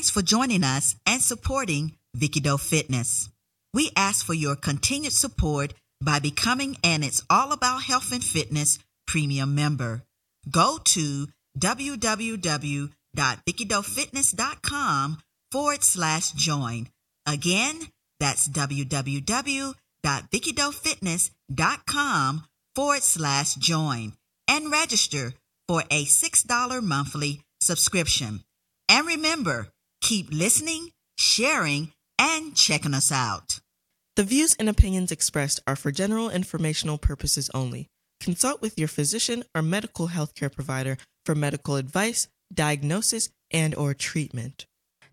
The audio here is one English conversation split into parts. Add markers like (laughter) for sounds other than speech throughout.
Thanks for joining us and supporting Vicky Doe Fitness. We ask for your continued support by becoming an It's All About Health and Fitness premium member. Go to www.vickydofitness.com forward slash join. Again, that's www.vickydofitness.com forward slash join and register for a $6 monthly subscription. And remember, keep listening, sharing, and checking us out. The views and opinions expressed are for general informational purposes only. Consult with your physician or medical healthcare provider for medical advice, diagnosis, and or treatment.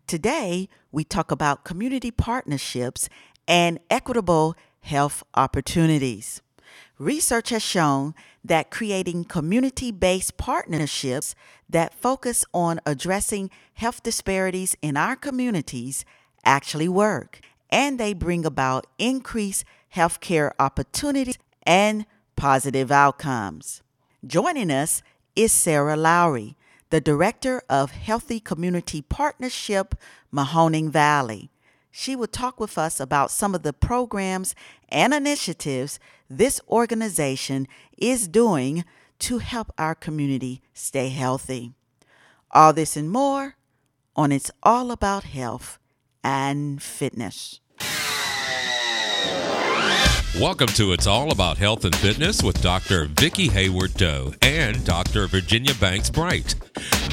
Today, we talk about community partnerships and equitable health opportunities. Research has shown that creating community based partnerships that focus on addressing health disparities in our communities actually work, and they bring about increased healthcare opportunities and positive outcomes. Joining us is Sarah Lowry, the Director of Healthy Community Partnership, Mahoning Valley. She will talk with us about some of the programs and initiatives this organization is doing to help our community stay healthy. All this and more on It's All About Health and Fitness. Welcome to It's All About Health and Fitness with Dr. Vicki Hayward Doe and Dr. Virginia Banks Bright.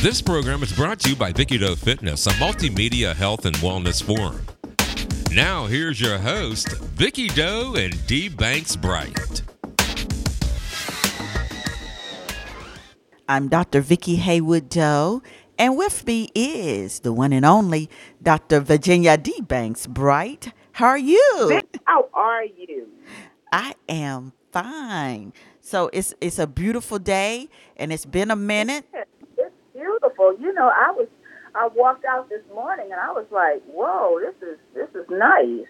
This program is brought to you by Vicky Doe Fitness, a multimedia health and wellness forum. Now, here's your host, Vicky Doe and D. Banks Bright. I'm Dr. Vicki Haywood Doe, and with me is the one and only Dr. Virginia D. Banks Bright. How are you? How are you? I am fine. So it's it's a beautiful day, and it's been a minute. It's beautiful. You know, I was I walked out this morning and I was like, "Whoa, this is this is nice."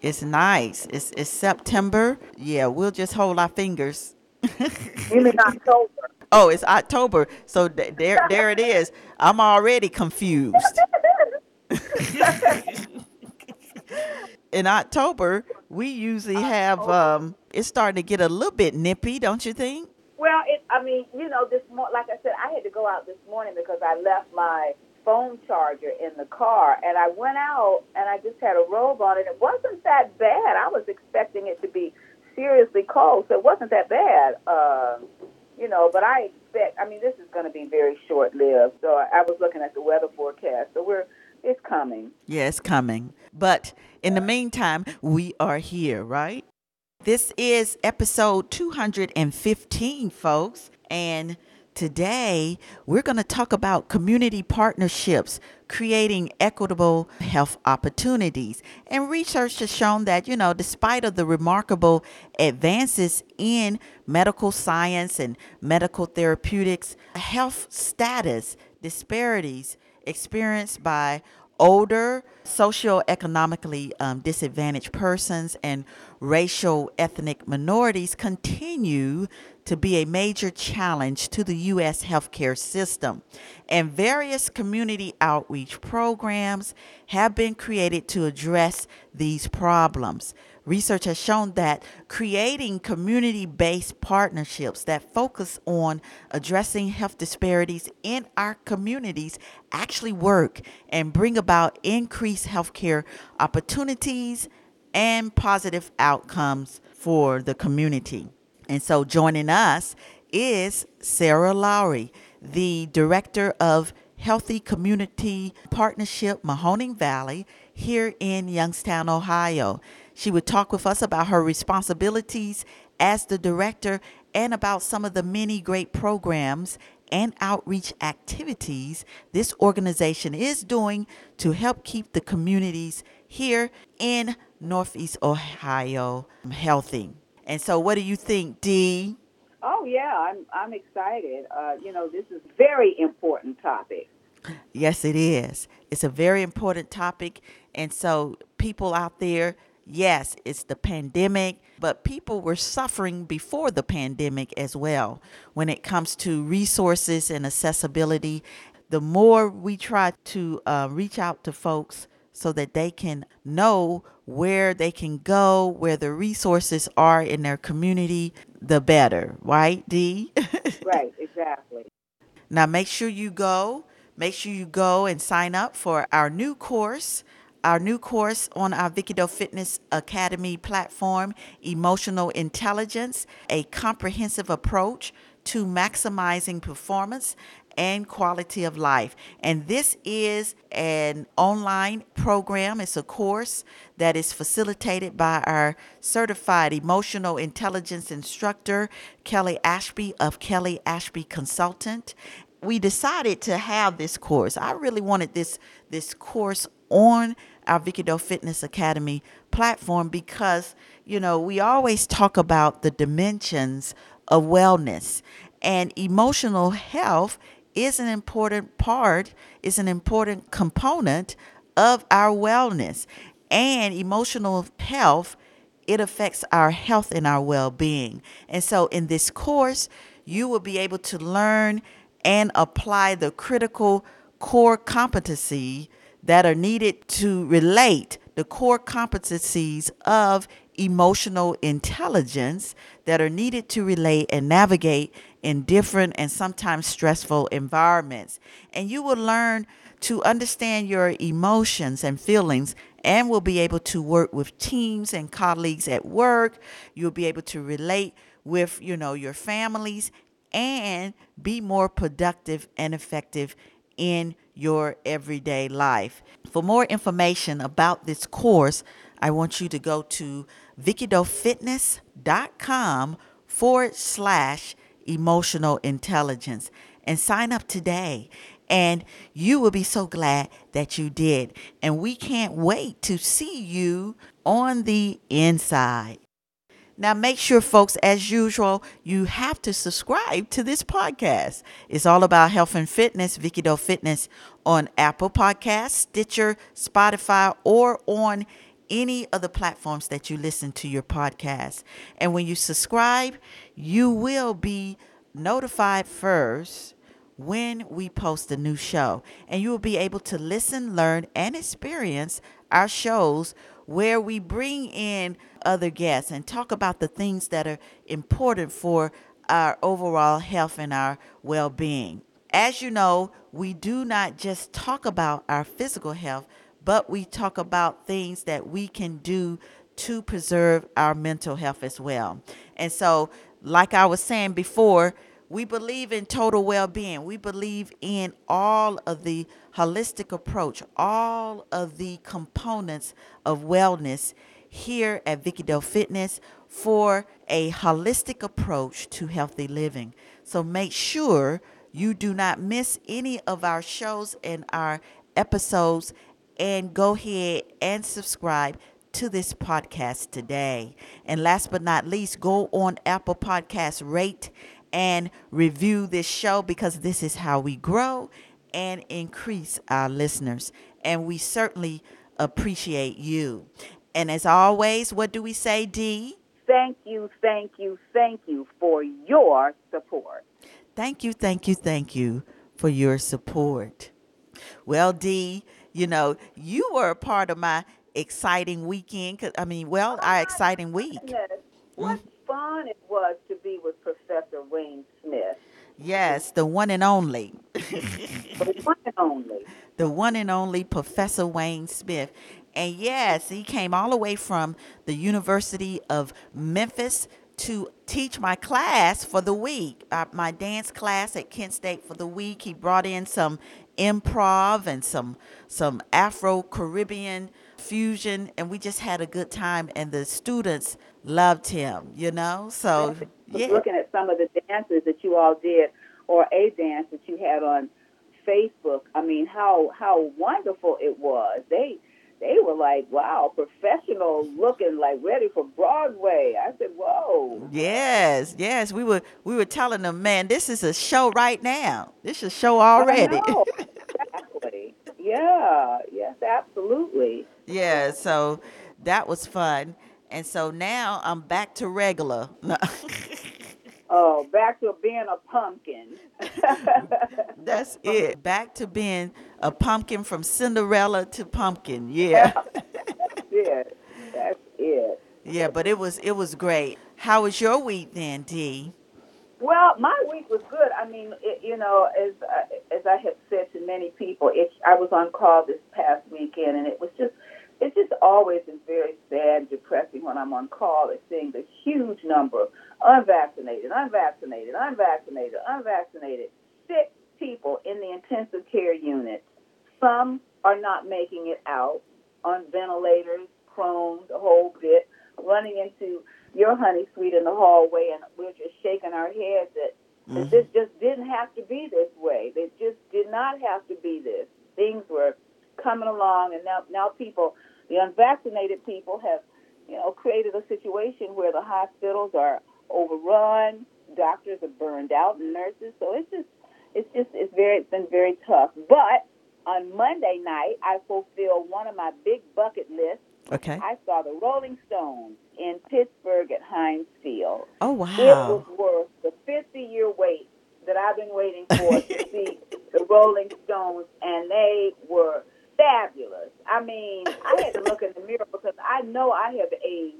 It's nice. It's it's September. Yeah, we'll just hold our fingers. You mean October? (laughs) Oh, it's October. So th- there there it is. I'm already confused. (laughs) In October, we usually have um it's starting to get a little bit nippy, don't you think? Well, it. I mean, you know, this more like I said, I had to go out this morning because I left my phone charger in the car, and I went out and I just had a robe on, and it wasn't that bad. I was expecting it to be seriously cold, so it wasn't that bad. Uh, you know, but I expect. I mean, this is going to be very short lived. So I, I was looking at the weather forecast. So we're it's coming. Yeah, it's coming. But in the meantime, we are here, right? This is episode 215, folks. And today we're going to talk about community partnerships, creating equitable health opportunities. And research has shown that, you know, despite of the remarkable advances in medical science and medical therapeutics, health status disparities experienced by older, socioeconomically um, disadvantaged persons and racial ethnic minorities continue to be a major challenge to the U.S. healthcare system. And various community outreach programs have been created to address these problems. Research has shown that creating community based partnerships that focus on addressing health disparities in our communities actually work and bring about increased healthcare opportunities and positive outcomes for the community. And so joining us is Sarah Lowry, the Director of Healthy Community Partnership Mahoning Valley here in Youngstown, Ohio. She would talk with us about her responsibilities as the director and about some of the many great programs and outreach activities this organization is doing to help keep the communities here in Northeast Ohio healthy. And so, what do you think, Dee? Oh yeah, I'm I'm excited. Uh, you know, this is very important topic. Yes, it is. It's a very important topic. And so, people out there, yes, it's the pandemic, but people were suffering before the pandemic as well when it comes to resources and accessibility. the more we try to uh, reach out to folks so that they can know where they can go, where the resources are in their community, the better, right, Dee? (laughs) right, exactly. Now make sure you go. Make sure you go and sign up for our new course. Our new course on our Vicky Doe Fitness Academy platform, Emotional Intelligence, a comprehensive approach to maximizing performance and quality of life. And this is an online program, it's a course that is facilitated by our certified emotional intelligence instructor, Kelly Ashby of Kelly Ashby Consultant. We decided to have this course. I really wanted this this course on our Vicky Doe Fitness Academy platform because, you know, we always talk about the dimensions of wellness and emotional health is an important part, is an important component of our wellness and emotional health. It affects our health and our well being. And so, in this course, you will be able to learn and apply the critical core competency that are needed to relate the core competencies of emotional intelligence that are needed to relate and navigate in different and sometimes stressful environments. And you will learn to understand your emotions and feelings and will be able to work with teams and colleagues at work. You'll be able to relate with, you know, your families and be more productive and effective in your everyday life. For more information about this course, I want you to go to vickydofitness.com forward slash emotional intelligence and sign up today. And you will be so glad that you did. And we can't wait to see you on the inside. Now, make sure, folks, as usual, you have to subscribe to this podcast. It's all about health and fitness, Vicky Doe Fitness, on Apple Podcasts, Stitcher, Spotify, or on any of the platforms that you listen to your podcast. And when you subscribe, you will be notified first when we post a new show. And you will be able to listen, learn, and experience our shows where we bring in other guests and talk about the things that are important for our overall health and our well being. As you know, we do not just talk about our physical health, but we talk about things that we can do to preserve our mental health as well. And so, like I was saying before, we believe in total well being. We believe in all of the holistic approach, all of the components of wellness here at Vicky Doe Fitness for a holistic approach to healthy living. So make sure you do not miss any of our shows and our episodes and go ahead and subscribe to this podcast today. And last but not least, go on Apple Podcasts, rate and review this show because this is how we grow and increase our listeners. And we certainly appreciate you. And as always, what do we say, Dee? Thank you, thank you, thank you for your support. Thank you, thank you, thank you for your support. Well, Dee, you know, you were a part of my exciting weekend. Cause, I mean, well, oh, our exciting week. What mm. fun it was to be with Professor Wayne Smith. Yes, the one and only. the one and only. (laughs) The one and only Professor Wayne Smith. And yes, he came all the way from the University of Memphis to teach my class for the week, uh, my dance class at Kent State for the week. He brought in some improv and some some Afro Caribbean fusion, and we just had a good time. And the students loved him, you know. So yeah. looking at some of the dances that you all did, or a dance that you had on Facebook. I mean, how how wonderful it was. They they were like, wow, professional looking, like ready for Broadway. I said, whoa. Yes, yes. We were we were telling them, man, this is a show right now. This is a show already. exactly. Yeah. Yes, absolutely. Yeah. So that was fun, and so now I'm back to regular. (laughs) Oh, back to being a pumpkin. (laughs) That's it. Back to being a pumpkin from Cinderella to pumpkin. (laughs) Yeah. yeah, that's it. Yeah, but it was it was great. How was your week then, Dee? Well, my week was good. I mean, it, you know, as uh, as I have said to many people, it, I was on call this past weekend, and it was just it just always is very sad, depressing when I'm on call and seeing the huge number of unvaccinated, unvaccinated, unvaccinated, unvaccinated, sick people in the intensive care unit. Some are not making it out on ventilators, prone, the whole bit, running into your honey sweet in the hallway, and we're just shaking our heads that, that mm-hmm. this just didn't have to be this way. It just did not have to be this. Things were coming along, and now now people, the unvaccinated people, have you know created a situation where the hospitals are overrun, doctors are burned out, and nurses. So it's just it's just it's very it's been very tough. But on Monday night, I fulfilled one of my big bucket lists. Okay. I saw the Rolling Stones in Pittsburgh at Heinz Field. Oh wow! It was worth the 50 year wait that I've been waiting for to (laughs) see the Rolling Stones, and they were fabulous. I mean, I had to look in the mirror because I know I have aged,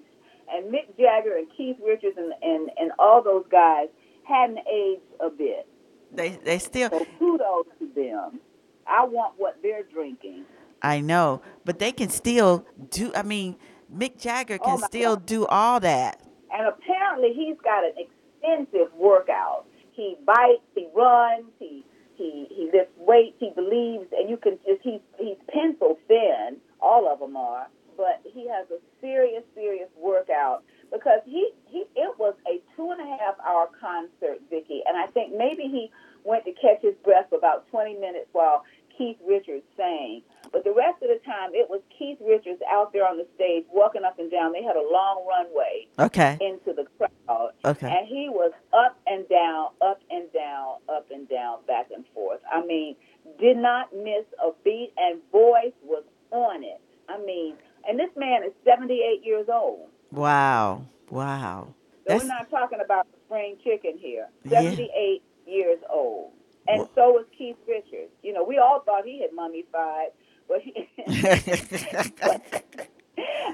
and Mick Jagger and Keith Richards and, and, and all those guys hadn't aged a bit. They they still So kudos to them. I want what they're drinking. I know, but they can still do I mean, Mick Jagger oh, can Oh, still do all that. And apparently he's got an extensive workout. He bites, he runs, he he he lifts weights, he believes, and you can just he's he's pencil thin. All of them are, but he has a serious serious workout because he he it was a two and a half hour concert, Vicky, and I think maybe he went to catch his breath for about twenty minutes while Keith Richards sang. But the rest of the time, it was Keith Richards out there on the stage walking up and down. They had a long runway Okay. into the crowd. Okay. And he was up and down, up and down, up and down, back and forth. I mean, did not miss a beat and voice was on it. I mean, and this man is 78 years old. Wow. Wow. So That's we're not talking about the spring chicken here. Yeah. 78 years old. And so was Keith Richards. You know, we all thought he had mummified, but he, (laughs) (laughs)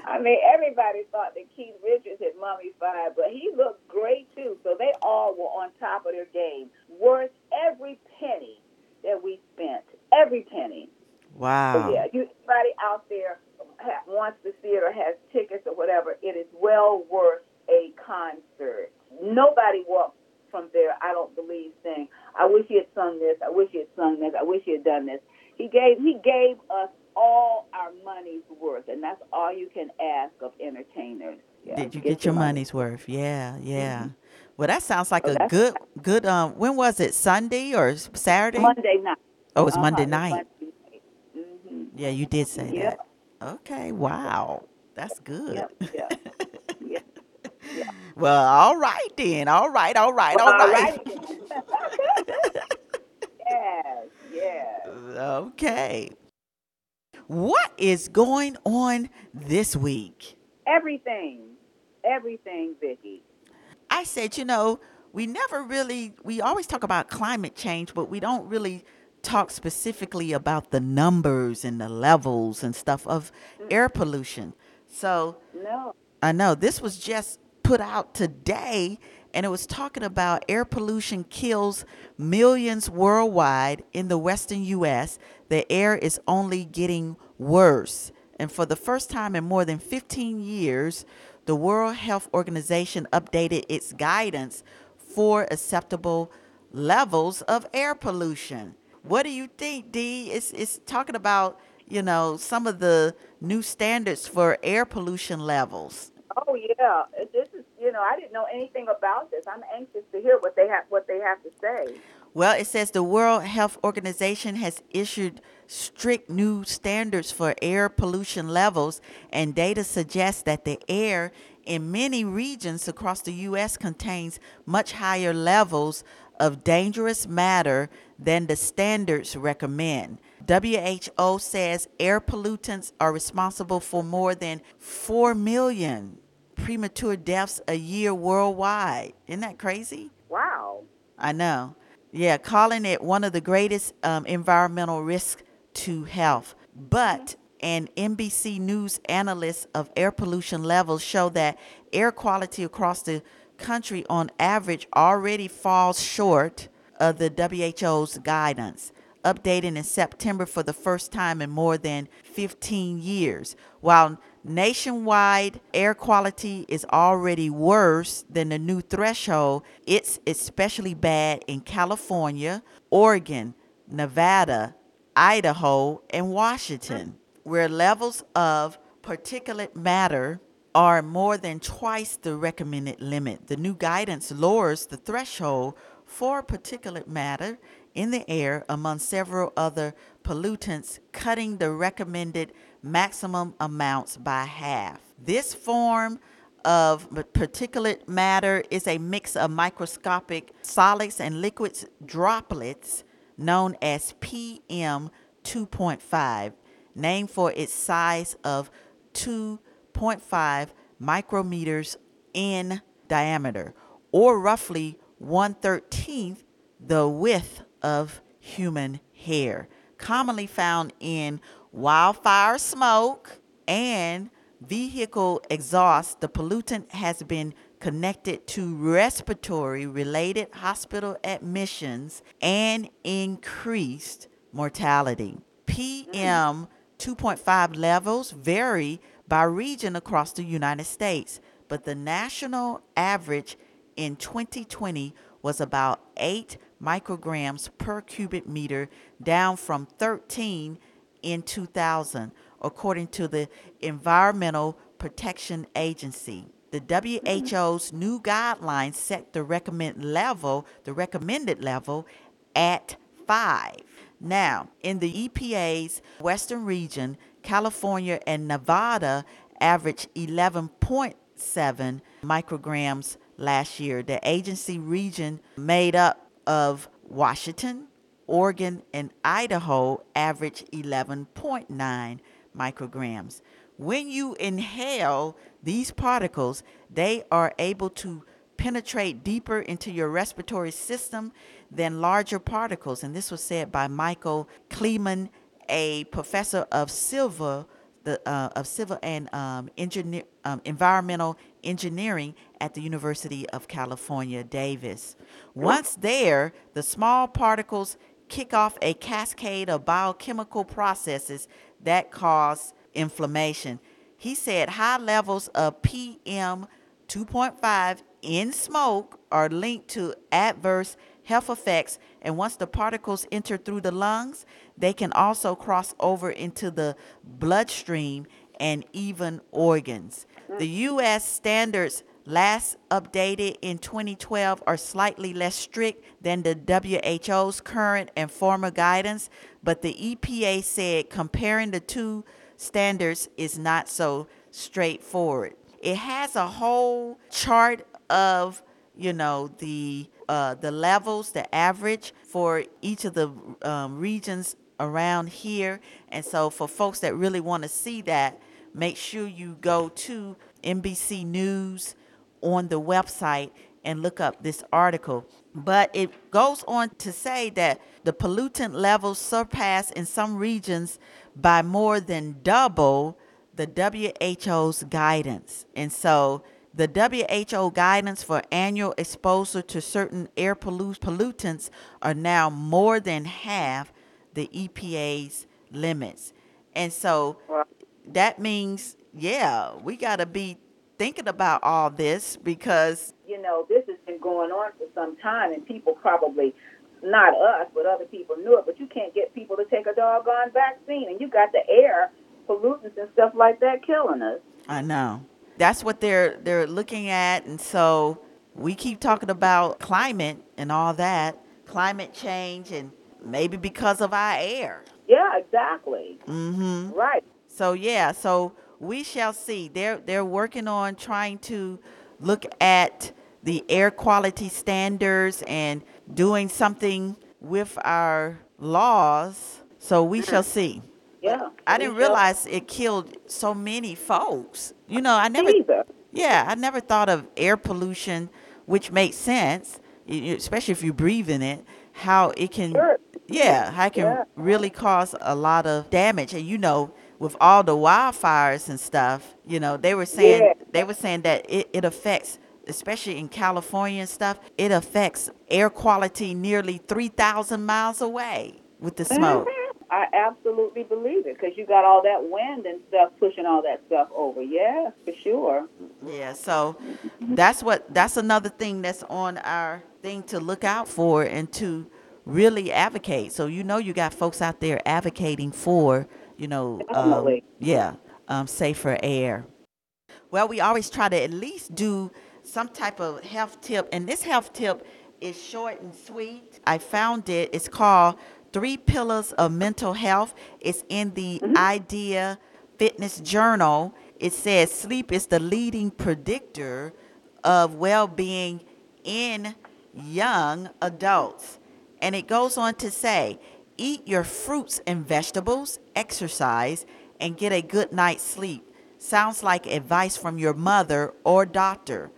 I mean, everybody thought that Keith Richards had mummified, but he looked great too. So they all were on top of their game, worth every penny that we spent. Every penny. So wow. yeah, you, anybody out there ha- wants to see it or has tickets or whatever, it is well worth a concert. Nobody walked from there, I don't believe, saying, "I wish he had sung this. I wish he had sung this. I wish he had done this." He gave he gave us all our money's worth, and that's all you can ask of entertainers. Yeah, Did you get, your money. money's worth? Yeah, yeah. Mm-hmm. Well, that sounds like Oh, a good, good. Um, when was it? Sunday or Saturday? Monday night. Oh, it's Uh-huh, Monday night. Monday. Mhm. Yeah, you did say Yep. that. Okay. Wow. That's good. Yep. Yep. yep. (laughs) Well, all right then. All right. All right. All All right. (laughs) yes. Yes. (laughs) Okay. What is going on this week? Everything. Everything, Vicky. I said, you know, we never really, we always talk about climate change, but we don't really talk specifically about the numbers and the levels and stuff of mm. air pollution. So No. I know this was just put out today, and it was talking about air pollution kills millions worldwide in the western U.S. The air is only getting worse. And for the first time in more than 15 years, the World Health Organization updated its guidance for acceptable levels of air pollution. What do you think, Dee? It's, it's talking about, you know, some of the new standards for air pollution levels. Oh yeah. This is you know, I didn't know anything about this. I'm anxious to hear what they have what they have to say. Well, it says the World Health Organization has issued strict new standards for air pollution levels, and data suggests that the air in many regions across the U.S. contains much higher levels of dangerous matter than the standards recommend. WHO says air pollutants are responsible for more than 4 million premature deaths a year worldwide. Isn't that crazy? Wow. I know. Yeah, calling it one of the greatest um, environmental risks to health. But an NBC News analyst of air pollution levels show that air quality across the country on average already falls short of the WHO's guidance, updated in September for the first time in more than 15 years. While nationwide air quality is already worse than the new threshold, it's especially bad in California, Oregon, Nevada, Idaho, and Washington, where levels of particulate matter are more than twice the recommended limit. The new guidance lowers the threshold for particulate matter in the air among several other pollutants, cutting the recommended maximum amounts by half. This form of particulate matter is a mix of microscopic solids and liquids droplets known as PM 2.5, named for its size of 2.5 micrometers in diameter, or roughly 113th the width of human hair, commonly found in wildfire smoke and vehicle exhaust. The pollutant has been connected to respiratory related hospital admissions and increased mortality. PM 2.5 levels vary by region across the United States, but the national average in 2020 was about 8 micrograms per cubic meter, down from 13 in 2000, according to the Environmental Protection Agency. The WHO's new guidelines set the recommend level, the recommended level at 5. Now, in the EPA's western region, California and Nevada averaged 11.7 micrograms last year. The agency region made up of Washington, Oregon, and Idaho average 11.9 micrograms. When you inhale these particles, they are able to penetrate deeper into your respiratory system than larger particles. And this was said by Michael Kleeman, a professor of civil the uh, of civil and um, engineer um, environmental engineering at the University of California, Davis. Once there, the small particles kick off a cascade of biochemical processes that cause inflammation. He said high levels of PM 2.5 in smoke are linked to adverse health effects, and once the particles enter through the lungs, they can also cross over into the bloodstream and even organs. The U.S. standards last updated in 2012 are slightly less strict than the WHO's current and former guidance, but the EPA said comparing the two standards is not so straightforward. It has a whole chart of, you know, the uh, the levels, the average for each of the um, regions around here. And so, for folks that really want to see that, make sure you go to NBC News on the website and look up this article. But it goes on to say that the pollutant levels surpass in some regions by more than double the WHO's guidance. And so the WHO guidance for annual exposure to certain air pollutants are now more than half the EPA's limits. And so that means, yeah, we got to be thinking about all this because. You know, this has been going on for some time, and people probably, not us, but other people knew it, but you can't get people to take a doggone vaccine. And you got the air pollutants and stuff like that killing us. I know. That's what they're they're looking at and so we keep talking about climate and all that, climate change and maybe because of our air. Yeah, exactly. Mm-hmm. Right. So yeah, so we shall see. They're they're working on trying to look at the air quality standards and doing something with our laws. So we shall see. Yeah. I didn't realize it killed so many folks. You know, I never Either. Yeah, I never thought of air pollution, which makes sense especially if you breathe in it, how it can, Sure. yeah, how it can Yeah. really cause a lot of damage. And you know, with all the wildfires and stuff, you know, they were saying Yeah. they were saying that it, it affects, especially in California and stuff, it affects air quality nearly three thousand miles away with the smoke. Mhm. I absolutely believe it because you got all that wind and stuff pushing all that stuff over. Yeah, for sure. Yeah, so that's what that's another thing that's on our thing to look out for and to really advocate. So you know you got folks out there advocating for, you know, um, yeah, um, safer air. Well, we always try to at least do some type of health tip, and this health tip is short and sweet. I found it. It's called Three Pillars of Mental Health. It's in the Idea Fitness Journal. It says sleep is the leading predictor of well being in young adults. And it goes on to say, eat your fruits and vegetables, exercise, and get a good night's sleep. Sounds like advice from your mother or doctor.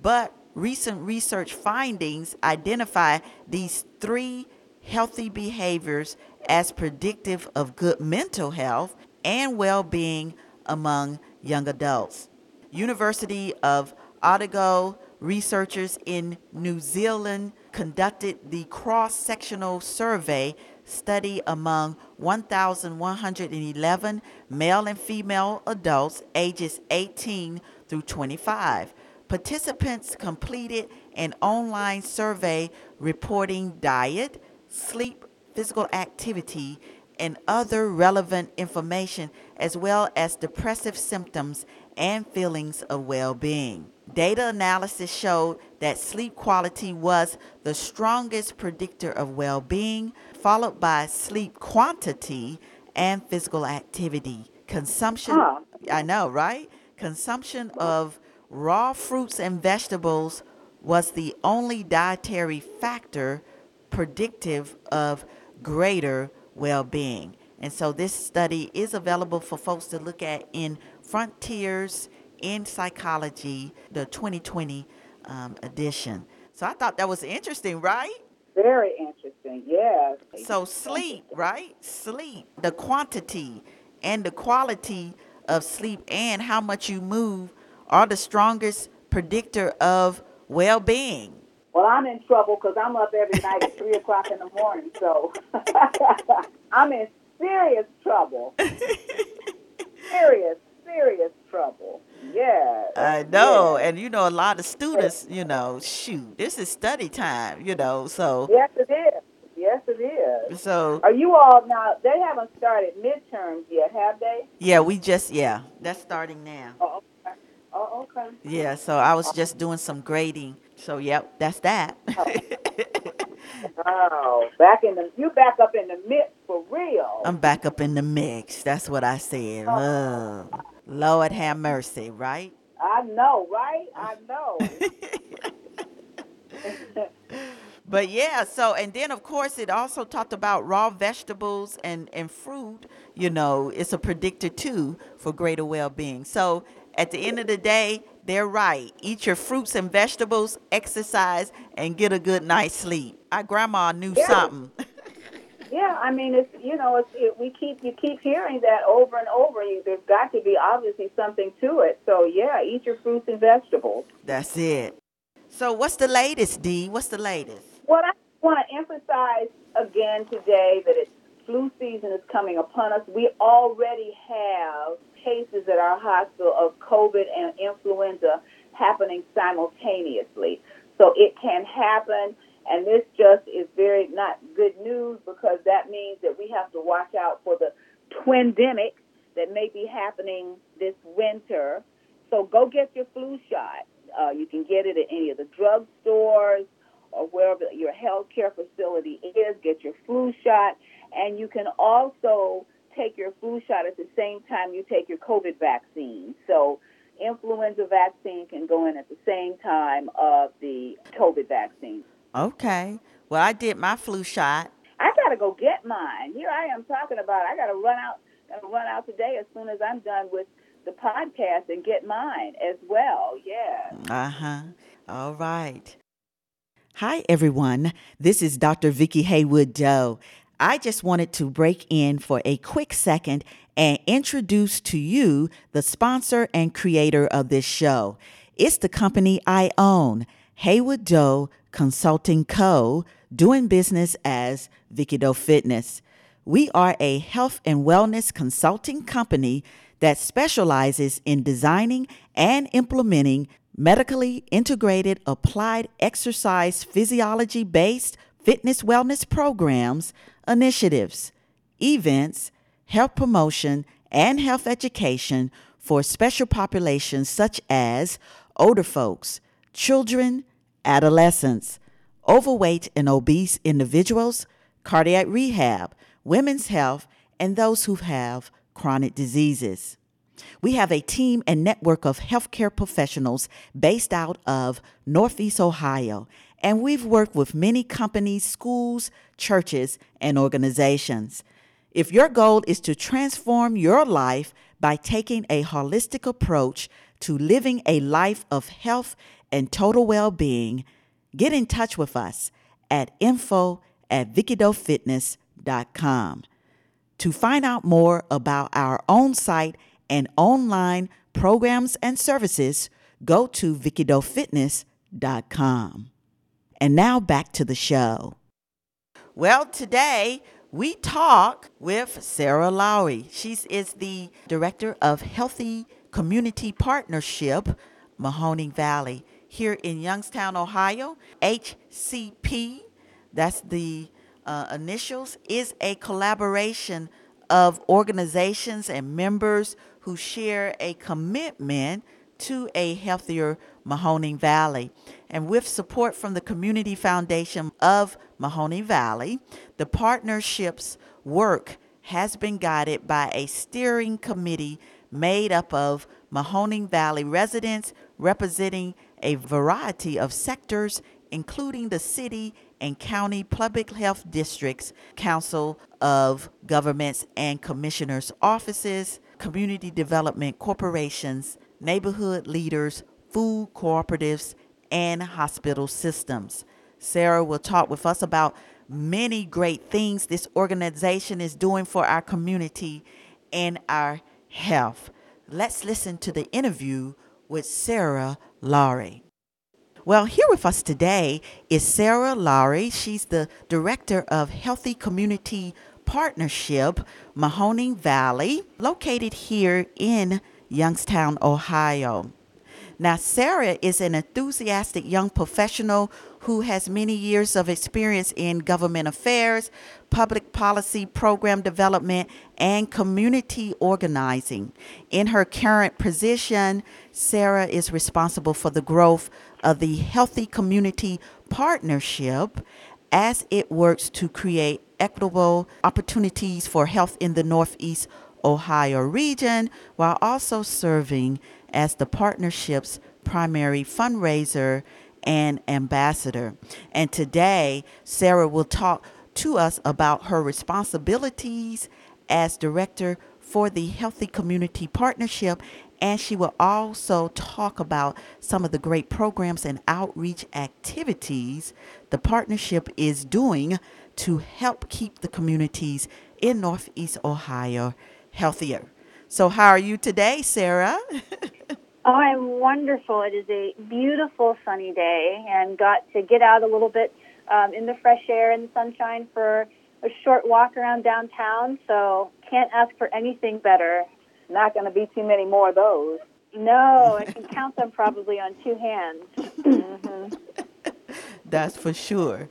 But recent research findings identify these three healthy behaviors as predictive of good mental health and well being among young adults. University of Otago researchers in New Zealand conducted the cross sectional survey study among 1,111 male and female adults ages 18 through 25. Participants completed an online survey reporting diet, sleep, physical activity, and other relevant information, as well as depressive symptoms and feelings of well being. Data analysis showed that sleep quality was the strongest predictor of well being, followed by sleep quantity and physical activity. Consumption, Huh. I know, right? Consumption of raw fruits and vegetables was the only dietary factor predictive of greater well being. And so this study is available for folks to look at in Frontiers in Psychology, the 2020 um, edition. So I thought that was interesting, right? Very interesting. Yes. So sleep, right? Sleep, the quantity and the quality of sleep and how much you move are the strongest predictor of well-being. Well, I'm in trouble because I'm up every night at three o'clock in the morning. So (laughs) I'm in serious trouble. (laughs) serious, serious trouble. Yeah. I know, and you know, a lot of students, you know, shoot, this is study time, you know, so Yes, it is. Yes, it is. so Are you all now? They haven't started midterms yet, have they? yeah, we just yeah, that's starting now. Oh, okay. Oh, okay. Yeah, so I was just doing some grading. So yep, that's that. Oh, back in the you back up in the mix for real. I'm back up in the mix. That's what I said. Oh. Ugh. Lord have mercy, right? I know, right? I know. (laughs) But yeah, so and then of course it also talked about raw vegetables and and fruit. You know, it's a predictor too for greater well-being. So at the end of the day, they're right. Eat your fruits and vegetables, exercise, and get a good night's sleep. Our grandma knew Yeah. something. (laughs) yeah, I mean, it's you know, it's, it, we keep you keep hearing that over and over. You, there's got to be obviously something to it. So yeah, eat your fruits and vegetables. That's it. So what's the latest, D? What's the latest? What I want to emphasize again today that it's flu season is coming upon us. We already have cases at our hospital of COVID and influenza happening simultaneously. So it can happen, and this just is very not good news because that means that we have to watch out for the twindemic that may be happening this winter. So go get your flu shot. Uh, you can get it at any of the drugstores or wherever your healthcare facility is. Get your flu shot, and you can also take your flu shot at the same time you take your COVID vaccine. So influenza vaccine can go in at the same time of the COVID vaccine. Okay. Well, I did my flu shot. I gotta go get mine. Here I am talking about. I gotta run out. Gotta run out today as soon as I'm done with the podcast and get mine as well. Yeah. Uh huh. All right. Hi, everyone. This is Dr. Vicki Haywood Doe. I just wanted to break in for a quick second and introduce to you the sponsor and creator of this show. It's the company I own, Haywood Doe Consulting Co., doing business as Vicki Doe Fitness. We are a health and wellness consulting company that specializes in designing and implementing medically integrated applied exercise physiology based fitness wellness programs, initiatives, events, health promotion, and health education for special populations such as older folks, children, adolescents, overweight and obese individuals, cardiac rehab, women's health, and those who have chronic diseases. We have a team and network of healthcare professionals based out of Northeast Ohio, and we've worked with many companies, schools, churches, and organizations. If your goal is to transform your life by taking a holistic approach to living a life of health and total well being, get in touch with us at info at VickiDoeFitness.com. To find out more about our own site and online programs and services, go to VickiDoeFitness.com. And now back to the show. Well, today we talk with Sarah Lowry. She is the Director of Healthy Community Partnership, Mahoning Valley, here in Youngstown, Ohio. HCP, that's the uh, initials, is a collaboration of organizations and members who share a commitment to a healthier Mahoning Valley. And with support from the Community Foundation of Mahoning Valley, the partnership's work has been guided by a steering committee made up of Mahoning Valley residents representing a variety of sectors, including the city and county public health districts, council of governments and commissioners' offices, community development corporations, neighborhood leaders, food cooperatives, and hospital systems. Sarah will talk with us about many great things this organization is doing for our community and our health. Let's listen to the interview with Sarah Lowry. Well, here with us today is Sarah Lowry. She's the Director of Healthy Community Partnership, Mahoning Valley, located here in Youngstown, Ohio. Now, Sarah is an enthusiastic young professional who has many years of experience in government affairs, public policy, program development, and community organizing. In her current position, Sarah is responsible for the growth of the Healthy Community Partnership as it works to create equitable opportunities for health in the Northeast Ohio region while also serving as the partnership's primary fundraiser and ambassador. And today, Sarah will talk to us about her responsibilities as director for the Healthy Community Partnership. And she will also talk about some of the great programs and outreach activities the partnership is doing to help keep the communities in Northeast Ohio healthier. So, how are you today, Sarah? (laughs) oh, I'm wonderful. It is a beautiful sunny day and got to get out a little bit um, in the fresh air and the sunshine for a short walk around downtown. So, can't ask for anything better. Not going to be too many more of those. No, I can count them probably on two hands. (laughs) mm-hmm. That's for sure.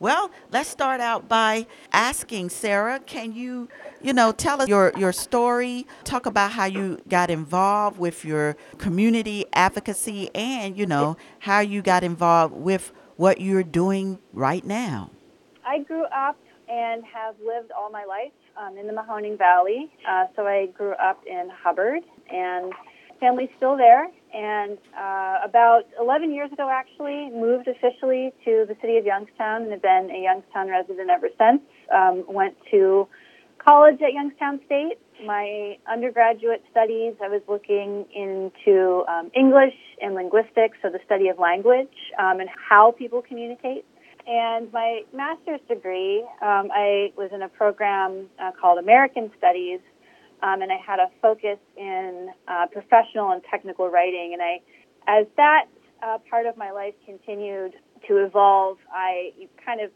Well, let's start out by asking Sarah, can you, you know, tell us your, your story, talk about how you got involved with your community advocacy and, you know, how you got involved with what you're doing right now. I grew up and have lived all my life um, in the Mahoning Valley. Uh, so I grew up in Hubbard and family's still there and uh, about 11 years ago, actually, moved officially to the city of Youngstown and have been a Youngstown resident ever since. Um, went to college at Youngstown State my undergraduate studies, I was looking into um, English and linguistics, so the study of language um, and how people communicate. And my master's degree, um, I was in a program uh, called American Studies, um, and I had a focus in uh, professional and technical writing. And I, as that uh, part of my life continued to evolve, I kind of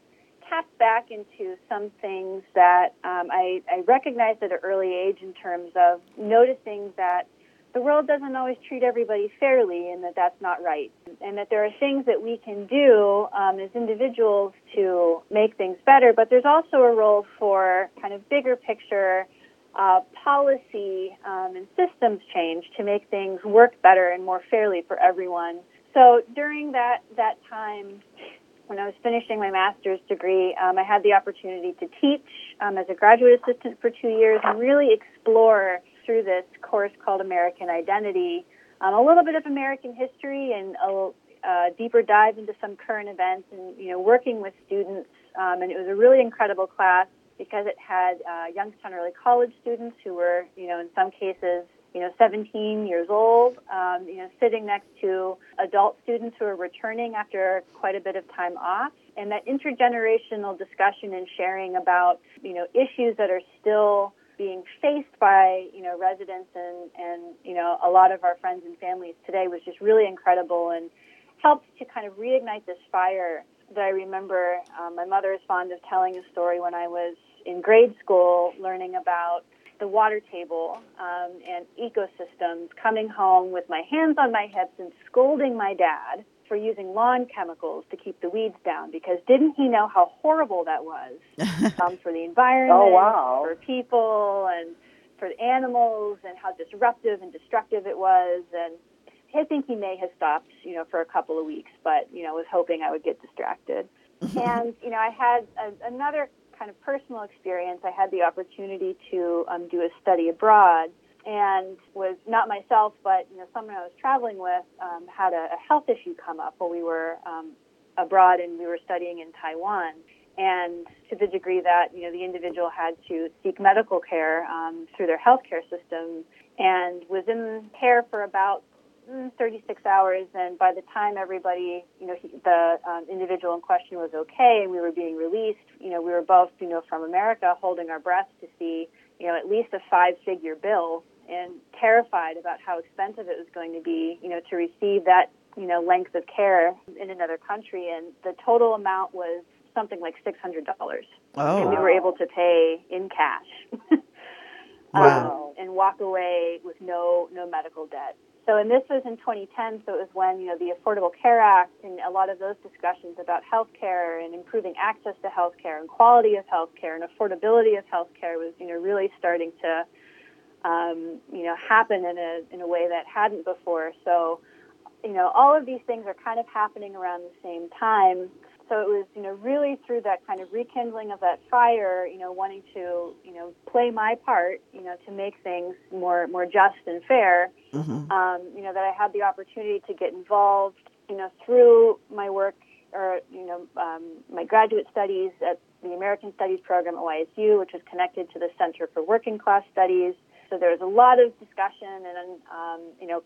tapped back into some things that um, I, I recognized at an early age in terms of noticing that the world doesn't always treat everybody fairly and that that's not right. And that there are things that we can do um, as individuals to make things better, but there's also a role for kind of bigger picture uh, policy um, and systems change to make things work better and more fairly for everyone. So during that, that time, when I was finishing my master's degree, um, I had the opportunity to teach um, as a graduate assistant for two years and really explore through this course called American Identity um, a little bit of American history and a, a deeper dive into some current events and you know working with students. Um, and it was a really incredible class because it had uh, Youngstown Early College students who were you know in some cases you know, 17 years old, um, you know, sitting next to adult students who are returning after quite a bit of time off. And that intergenerational discussion and sharing about, you know, issues that are still being faced by, you know, residents and, and, you know, a lot of our friends and families today was just really incredible and helped to kind of reignite this fire that I remember. Um, my mother is fond of telling a story when I was in grade school learning about the water table um, and ecosystems, coming home with my hands on my hips and scolding my dad for using lawn chemicals to keep the weeds down because didn't he know how horrible that was (laughs) um, for the environment, oh, wow. for people, and for the animals, and how disruptive and destructive it was. And I think he may have stopped, you know, for a couple of weeks, but you know, was hoping I would get distracted. (laughs) and you know, I had a, another kind of personal experience, I had the opportunity to um, do a study abroad and was not myself, but you know someone I was traveling with um, had a, a, health issue come up while we were um, abroad and we were studying in Taiwan. And to the degree that you know the individual had to seek medical care um, through their healthcare system, and was in care for about 36 hours, and by the time everybody, you know, he, the um, individual in question was okay and we were being released, you know, we were both, you know, from America holding our breath to see, you know, at least a five-figure bill and terrified about how expensive it was going to be, you know, to receive that, you know, length of care in another country. And the total amount was something like $600. Oh. And we were able to pay in cash. (laughs) wow. Um, and walk away with no no medical debt. So, and this was in 2010, so it was when, you know, the Affordable Care Act and a lot of those discussions about health care and improving access to health care and quality of health care and affordability of health care was, you know, really starting to, um, you know, happen in a, in a way that hadn't before. So, you know, all of these things are kind of happening around the same time so it was, you know, really through that kind of rekindling of that fire, you know, wanting to, you know, play my part, you know, to make things more more just and fair. Mm-hmm. Um, you know, that I had the opportunity to get involved, you know, through my work or you know um, my graduate studies at the American Studies program at YSU, which is connected to the Center for Working Class Studies. So there was a lot of discussion and um, you know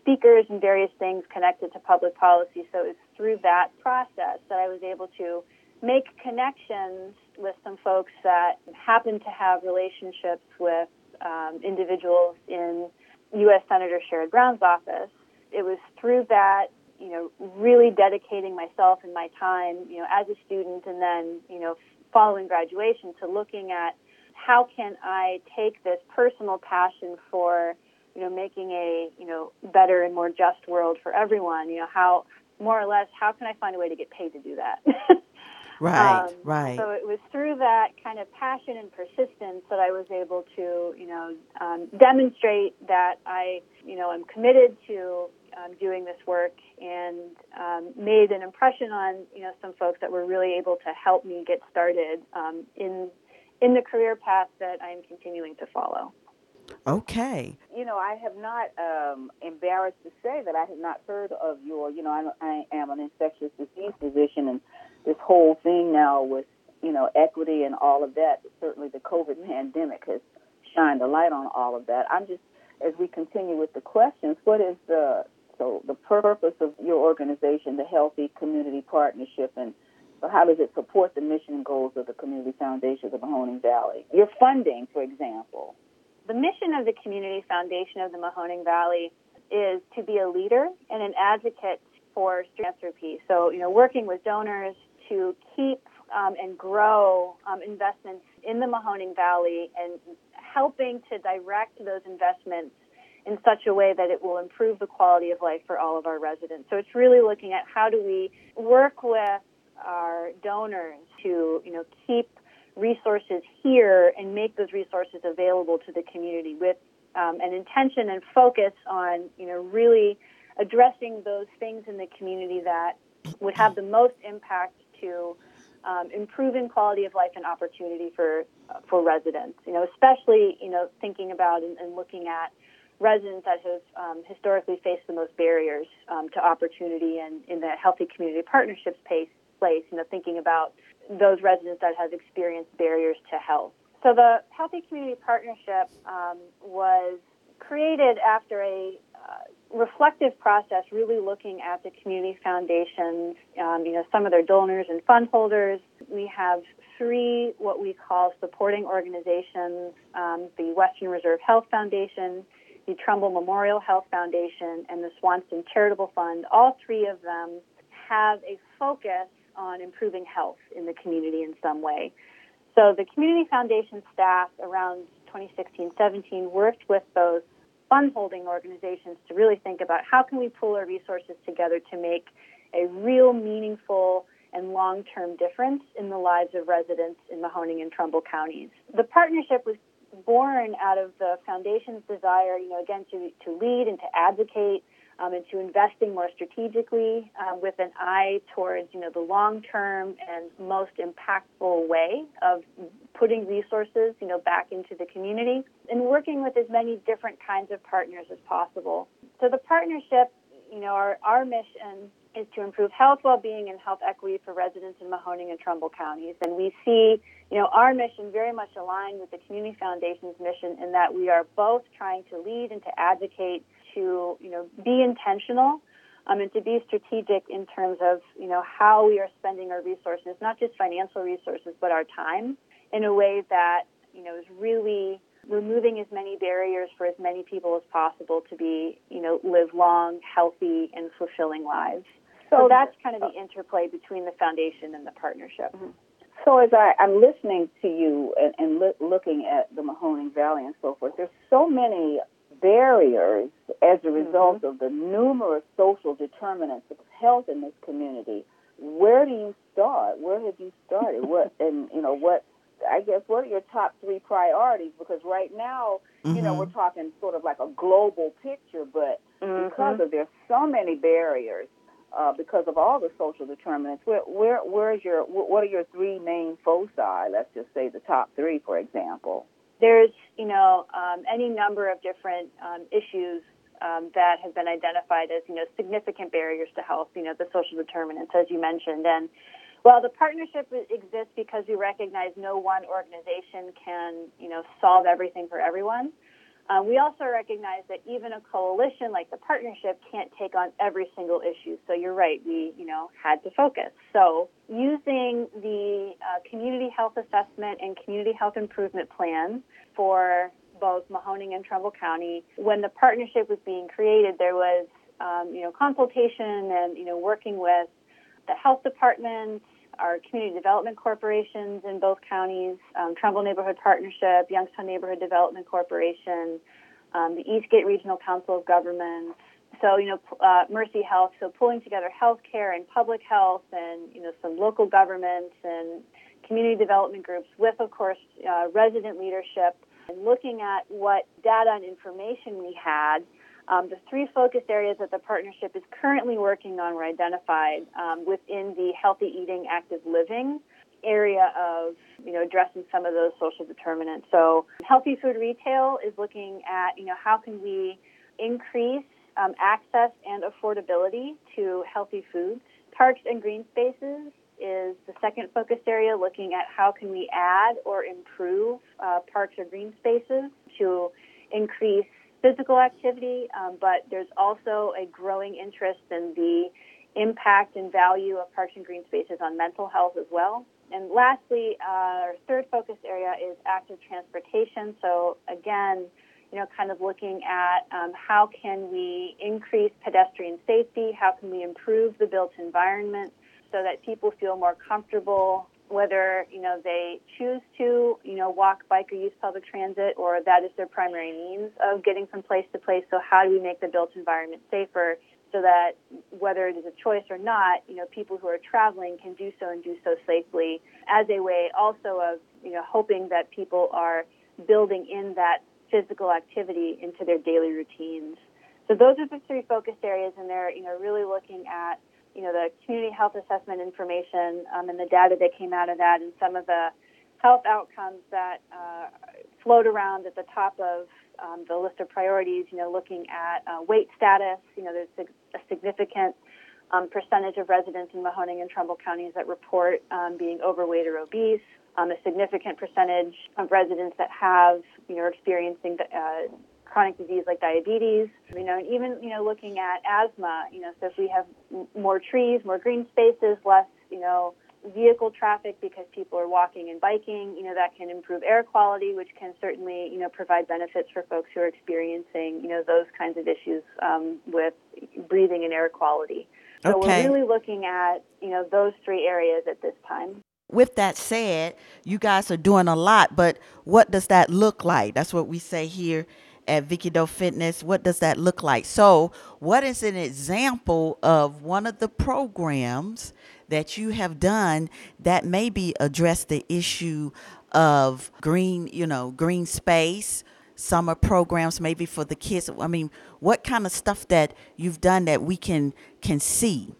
speakers and various things connected to public policy. So it was through that process that I was able to make connections with some folks that happen to have relationships with um, individuals in U.S. Senator Sherrod Brown's office. It was through that, you know, really dedicating myself and my time, you know, as a student and then, you know, following graduation to looking at how can I take this personal passion for you know, making a, you know, better and more just world for everyone, you know, how, more or less, how can I find a way to get paid to do that? (laughs) right, um, right. So it was through that kind of passion and persistence that I was able to, you know, um, demonstrate that I, you know, am committed to um, doing this work and um, made an impression on, you know, some folks that were really able to help me get started um, in in the career path that I'm continuing to follow. Okay. You know, I have not um, embarrassed to say that I have not heard of your. You know, I, I am an infectious disease physician, and this whole thing now with you know equity and all of that. Certainly, the COVID pandemic has shined a light on all of that. I'm just, as we continue with the questions, what is the so the purpose of your organization, the Healthy Community Partnership, and how does it support the mission and goals of the Community Foundation of the Mahoning Valley? Your funding, for example. The mission of the Community Foundation of the Mahoning Valley is to be a leader and an advocate for philanthropy. So, you know, working with donors to keep um, and grow um, investments in the Mahoning Valley and helping to direct those investments in such a way that it will improve the quality of life for all of our residents. So it's really looking at how do we work with our donors to, you know, keep resources here and make those resources available to the community with um, an intention and focus on, you know, really addressing those things in the community that would have the most impact to um, improving quality of life and opportunity for for residents. You know, especially you know thinking about and, and looking at residents that have um, historically faced the most barriers um, to opportunity and in the healthy community partnerships place. You know, thinking about those residents that have experienced barriers to health. So the Healthy Community Partnership um, was created after a uh, reflective process, really looking at the community foundations, um, you know, some of their donors and fund holders. We have three what we call supporting organizations: um, the Western Reserve Health Foundation, the Trumbull Memorial Health Foundation, and the Swanson Charitable Fund. All three of them have a focus on improving health in the community in some way. So the Community Foundation staff around 2016-17 worked with those fund holding organizations to really think about how can we pull our resources together to make a real meaningful and long-term difference in the lives of residents in Mahoning and Trumbull counties. The partnership was born out of the foundation's desire, you know, again to, to lead and to advocate um, and to investing more strategically um, with an eye towards you know the long term and most impactful way of putting resources you know back into the community and working with as many different kinds of partners as possible. So the partnership, you know, our, our mission is to improve health, well-being, and health equity for residents in Mahoning and Trumbull counties. And we see, you know, our mission very much aligned with the Community Foundation's mission in that we are both trying to lead and to advocate to, you know, be intentional um, and to be strategic in terms of, you know, how we are spending our resources, not just financial resources, but our time in a way that, you know, is really removing as many barriers for as many people as possible to be, you know, live long, healthy, and fulfilling lives. So, so that's kind of the interplay between the foundation and the partnership. Mm-hmm. So as I, I'm listening to you and, and lo- looking at the Mahoning Valley and so forth, there's so many barriers as a result mm-hmm. of the numerous social determinants of health in this community. Where do you start? Where have you started? (laughs) what and you know what? I guess what are your top three priorities? Because right now, mm-hmm. you know, we're mm-hmm. talking sort of like a global picture, but mm-hmm. because of there's so many barriers, uh, because of all the social determinants, where where where's your what are your three main foci? Let's just say the top three, for example there's, you know, um, any number of different um, issues um, that have been identified as, you know, significant barriers to health, you know, the social determinants, as you mentioned. And while the partnership exists because we recognize no one organization can, you know, solve everything for everyone, um, we also recognize that even a coalition like the partnership can't take on every single issue. So you're right, we you know had to focus. So using the uh, community health assessment and community health improvement plan for both Mahoning and Trumbull County, when the partnership was being created, there was um, you know consultation and you know working with the health department, our community development corporations in both counties, um, Trumbull Neighborhood Partnership, Youngstown Neighborhood Development Corporation, um, the Eastgate Regional Council of Government. So, you know, uh, Mercy Health, so pulling together healthcare and public health and, you know, some local governments and community development groups with, of course, uh, resident leadership and looking at what data and information we had um, the three focus areas that the partnership is currently working on were identified um, within the healthy eating, active living area of you know addressing some of those social determinants. So, healthy food retail is looking at you know how can we increase um, access and affordability to healthy foods. Parks and green spaces is the second focus area, looking at how can we add or improve uh, parks or green spaces to increase physical activity, um, but there's also a growing interest in the impact and value of parks and green spaces on mental health as well. And lastly, our third focus area is active transportation. So again, you know, kind of looking at um, how can we increase pedestrian safety, how can we improve the built environment so that people feel more comfortable whether you know they choose to you know walk bike or use public transit or that is their primary means of getting from place to place. So how do we make the built environment safer so that whether it is a choice or not you know people who are traveling can do so and do so safely as a way also of you know hoping that people are building in that physical activity into their daily routines. So those are the three focused areas and they're you know really looking at you know, the community health assessment information um, and the data that came out of that and some of the health outcomes that uh, float around at the top of um, the list of priorities, you know, looking at uh, weight status, you know, there's a, significant um, percentage of residents in Mahoning and Trumbull counties that report um, being overweight or obese. Um, a significant percentage of residents that have, you know, experiencing uh, chronic disease like diabetes, you know, and even, you know, looking at asthma, you know, so if we have more trees, more green spaces, less, you know, vehicle traffic because people are walking and biking, you know, that can improve air quality, which can certainly, you know, provide benefits for folks who are experiencing, you know, those kinds of issues um, with breathing and air quality. So Okay. we're really looking at, you know, those three areas at this time. With that said, you guys are doing a lot, but what does that look like? That's what we say here at Vicky Doe Fitness. What does that look like? So, what is an example of one of the programs that you have done that maybe address the issue of green, you know, green space, summer programs maybe for the kids? I mean, what kind of stuff that you've done that we can can see?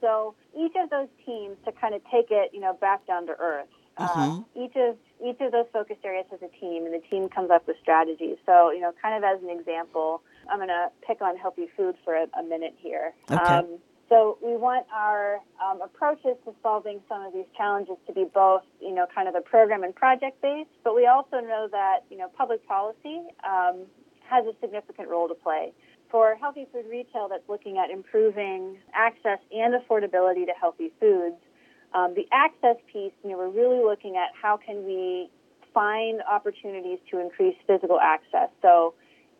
So each of those teams to kind of take it, you know, back down to earth. Uh, Mhm. each of each of those focus areas has a team, and the team comes up with strategies. So you know, kind of as an example, I'm going to pick on healthy food for a, a minute here. Okay. Um, so we want our um, approaches to solving some of these challenges to be both, you know, kind of the program and project based, but we also know that you know public policy um, has a significant role to play for healthy food retail that's looking at improving access and affordability to healthy foods. Um, the access piece, you know, we're really looking at how can we find opportunities to increase physical access. So,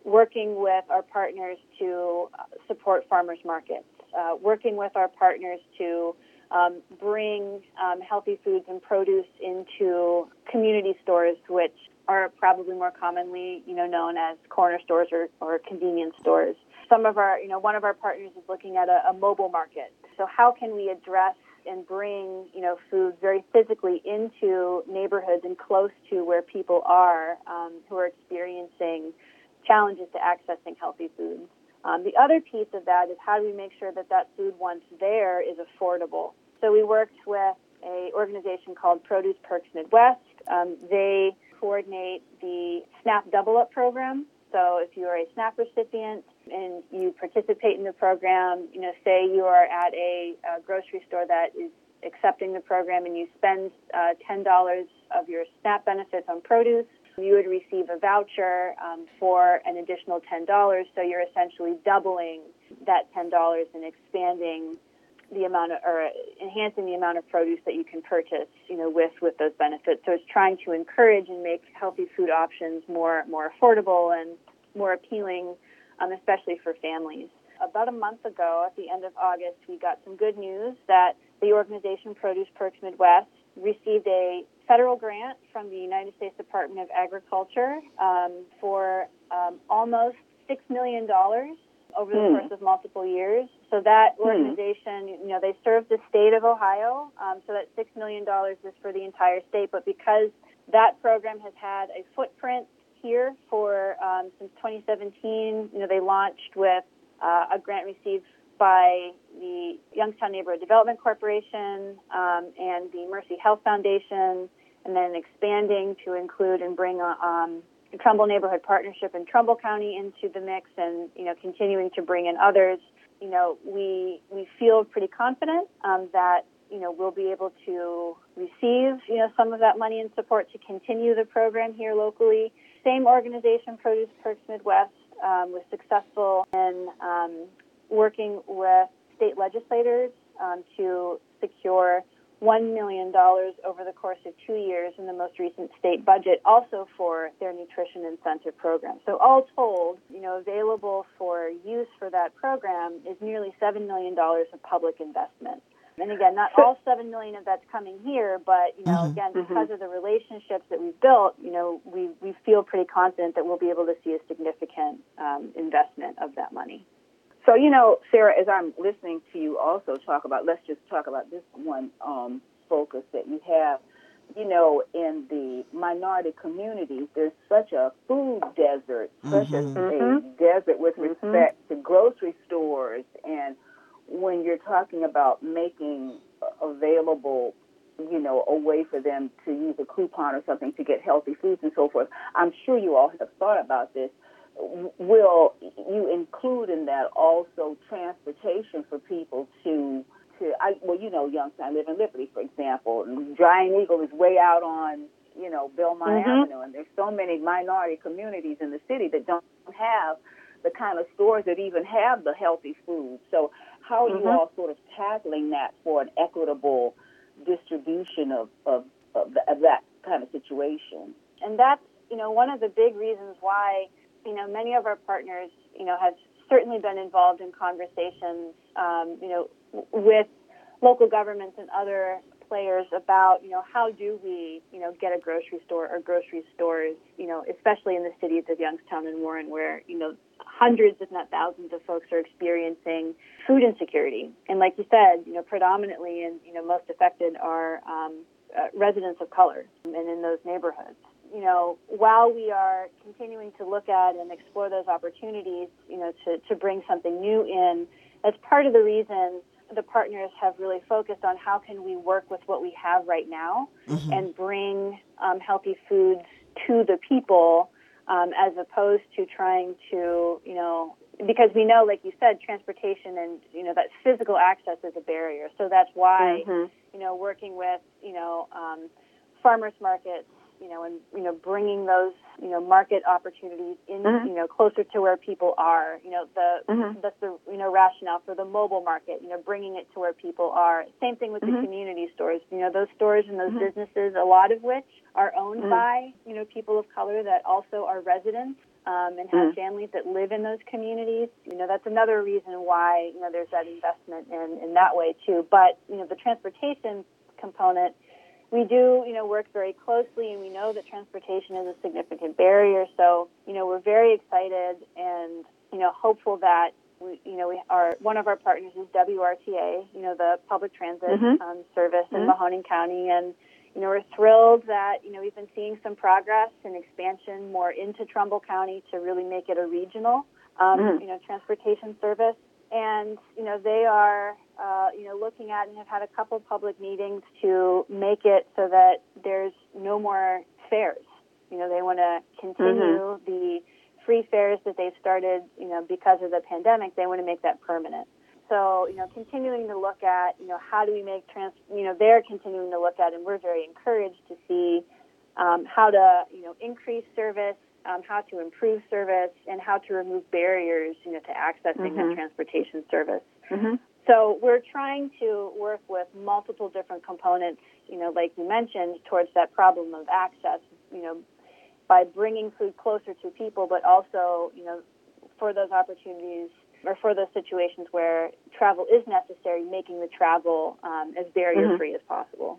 working with our partners to uh, support farmers markets, uh, working with our partners to um, bring um, healthy foods and produce into community stores, which are probably more commonly, you know, known as corner stores or, or convenience stores. Some of our, you know, one of our partners is looking at a, a mobile market. So how can we address and bring, you know, food very physically into neighborhoods and close to where people are um, who are experiencing challenges to accessing healthy foods. Um, the other piece of that is how do we make sure that that food once there is affordable. So we worked with a organization called Produce Perks Midwest. Um, they coordinate the SNAP Double Up program. So if you are a SNAP recipient and you participate in the program, you know, say you are at a, a grocery store that is accepting the program and you spend uh, $10 of your SNAP benefits on produce, you would receive a voucher um, for an additional $10. So you're essentially doubling that $10 and expanding the amount of, or enhancing the amount of produce that you can purchase, you know, with, with those benefits. So it's trying to encourage and make healthy food options more, more affordable and more appealing, um, especially for families. About a month ago, at the end of August, we got some good news that the organization Produce Perks Midwest received a federal grant from the United States Department of Agriculture um, for um, almost $6 million over the Hmm. course of multiple years. So that organization, you know, they serve the state of Ohio. Um, so that $6 million is for the entire state. But because that program has had a footprint here for um, since 2017, you know, they launched with uh, a grant received by the Youngstown Neighborhood Development Corporation um, and the Mercy Health Foundation, and then expanding to include and bring uh, um, the Trumbull Neighborhood Partnership in Trumbull County into the mix, and you know, continuing to bring in others. You know, we we feel pretty confident um, that you know, we'll be able to receive, you know, some of that money and support to continue the program here locally. Same organization, Produce Perks Midwest, um, was successful in um, working with state legislators um, to secure $1 million over the course of two years in the most recent state budget, also for their nutrition incentive program. So, all told, you know, available for use for that program is nearly $7 million of public investment. And again, not all seven million of that's coming here, but you know, Mhm. again, because of the relationships that we've built, you know, we we feel pretty confident that we'll be able to see a significant um, investment of that money. So, you know, Sarah, as I'm listening to you also talk about, let's just talk about this one um, focus that you have. You know, in the minority communities, there's such a food desert, such a, a desert with respect to grocery stores. And when you're talking about making available, you know, a way for them to use a coupon or something to get healthy foods and so forth, I'm sure you all have thought about this. Will you include in that also transportation for people to to I well you know Youngstown I live in Liberty for example and Giant Eagle is way out on you know Belmont mm-hmm. Avenue and there's so many minority communities in the city that don't have the kind of stores that even have the healthy food. So how are you all sort of tackling that for an equitable distribution of of, of, the, of that kind of situation? And that's you know one of the big reasons why you know many of our partners you know have certainly been involved in conversations um, you know with local governments and other players about you know how do we you know get a grocery store or grocery stores you know especially in the cities of Youngstown and Warren where you know hundreds if not thousands of folks are experiencing food insecurity. And like you said you know predominantly and you know most affected are um, uh, residents of color and in those neighborhoods. You know, while we are continuing to look at and explore those opportunities, you know, to, to bring something new in, that's part of the reason the partners have really focused on how can we work with what we have right now and bring um, healthy foods to the people um, as opposed to trying to, you know, because we know, like you said, transportation and, you know, that physical access is a barrier. So that's why, you know, working with, you know, um, farmers markets, you know, and you know, bringing those you know market opportunities in, you know, closer to where people are. You know, the that's the you know rationale for the mobile market. You know, bringing it to where people are. Same thing with the community stores. You know, those stores and those businesses, a lot of which are owned by you know people of color that also are residents. Um, and have families that live in those communities. You know, that's another reason why you know there's that investment in in that way too. But you know, the transportation component we do, you know, work very closely, and we know that transportation is a significant barrier. So, you know, we're very excited and you know hopeful that we, you know, we are one of our partners is WRTA, you know, the public transit um, service in Mahoning County, and you know, we're thrilled that you know we've been seeing some progress and expansion more into Trumbull County to really make it a regional, um, you know, transportation service. And you know, they are uh, you know looking at and have had a couple public meetings to make it so that there's no more fares. You know, they want to continue the free fares that they've started, you know, because of the pandemic. They want to make that permanent. So, you know, continuing to look at, you know, how do we make trans, you know, they're continuing to look at, and we're very encouraged to see um, how to, you know, increase service, um, how to improve service, and how to remove barriers, you know, to accessing that transportation service. So we're trying to work with multiple different components, you know, like you mentioned, towards that problem of access, you know, by bringing food closer to people, but also, you know, for those opportunities or for those situations where travel is necessary, making the travel um, as barrier free as possible.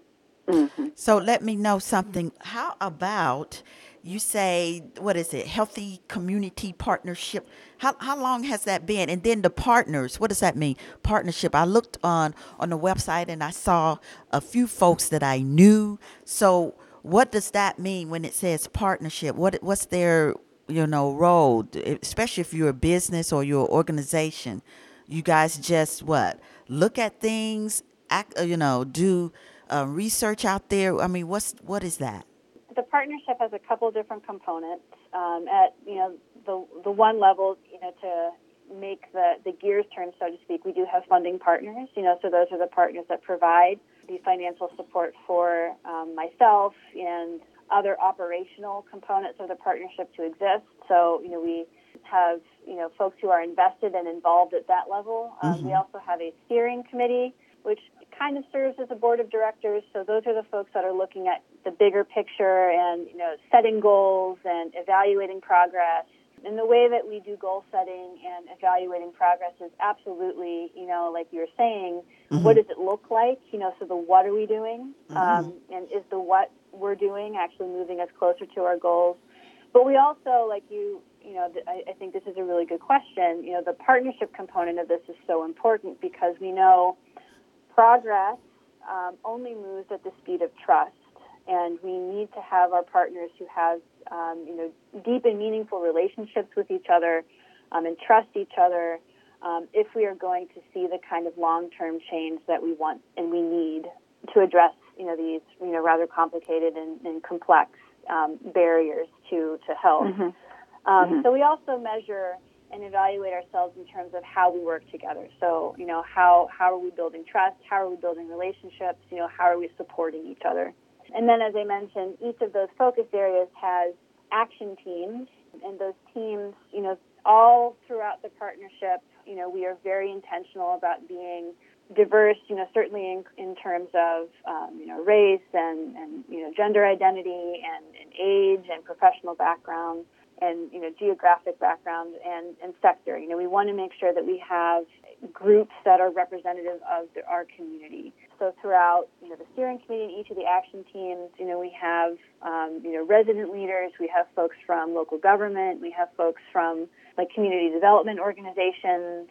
So let me know something. How about you say what is it? Healthy community partnership. How how long has that been? And then the partners. What does that mean? Partnership. I looked on on the website and I saw a few folks that I knew. So what does that mean when it says partnership? What what's their you know role? Especially if you're a business or you're an organization. You guys just what look at things, act. uh, You know, do uh, research out there. I mean, what's what is that? The partnership has a couple different components. Um, at you know the the one level, you know, to make the the gears turn, so to speak, we do have funding partners. You know, so those are the partners that provide the financial support for um, myself and other operational components of the partnership to exist. So, you know, we have, you know, folks who are invested and involved at that level. Um, mm-hmm. We also have a steering committee, which kind of serves as a board of directors. So those are the folks that are looking at the bigger picture and, you know, setting goals and evaluating progress. And the way that we do goal setting and evaluating progress is absolutely, you know, like you were saying, mm-hmm. what does it look like? You know, so the what are we doing? Mm-hmm. Um, and is the what we're doing actually moving us closer to our goals? But we also, like you, you know, I, I think this is a really good question. You know, the partnership component of this is so important because we know progress um, only moves at the speed of trust and we need to have our partners who have um, you know deep and meaningful relationships with each other um, and trust each other um, if we are going to see the kind of long-term change that we want and we need to address you know these you know rather complicated and, and complex um, barriers to to health. Mm-hmm. Um, mm-hmm. So we also measure and evaluate ourselves in terms of how we work together. So, you know, how, how are we building trust? How are we building relationships? You know, how are we supporting each other? And then, as I mentioned, each of those focus areas has action teams, and those teams, you know, all throughout the partnership, you know, we are very intentional about being diverse, you know, certainly in, in terms of, um, you know, race and, and, you know, gender identity and, and age and professional background and you know geographic background and, and sector. You know, we want to make sure that we have groups that are representative of the, our community. So throughout you know the steering committee and each of the action teams, you know we have um, you know resident leaders, we have folks from local government, we have folks from like community development organizations.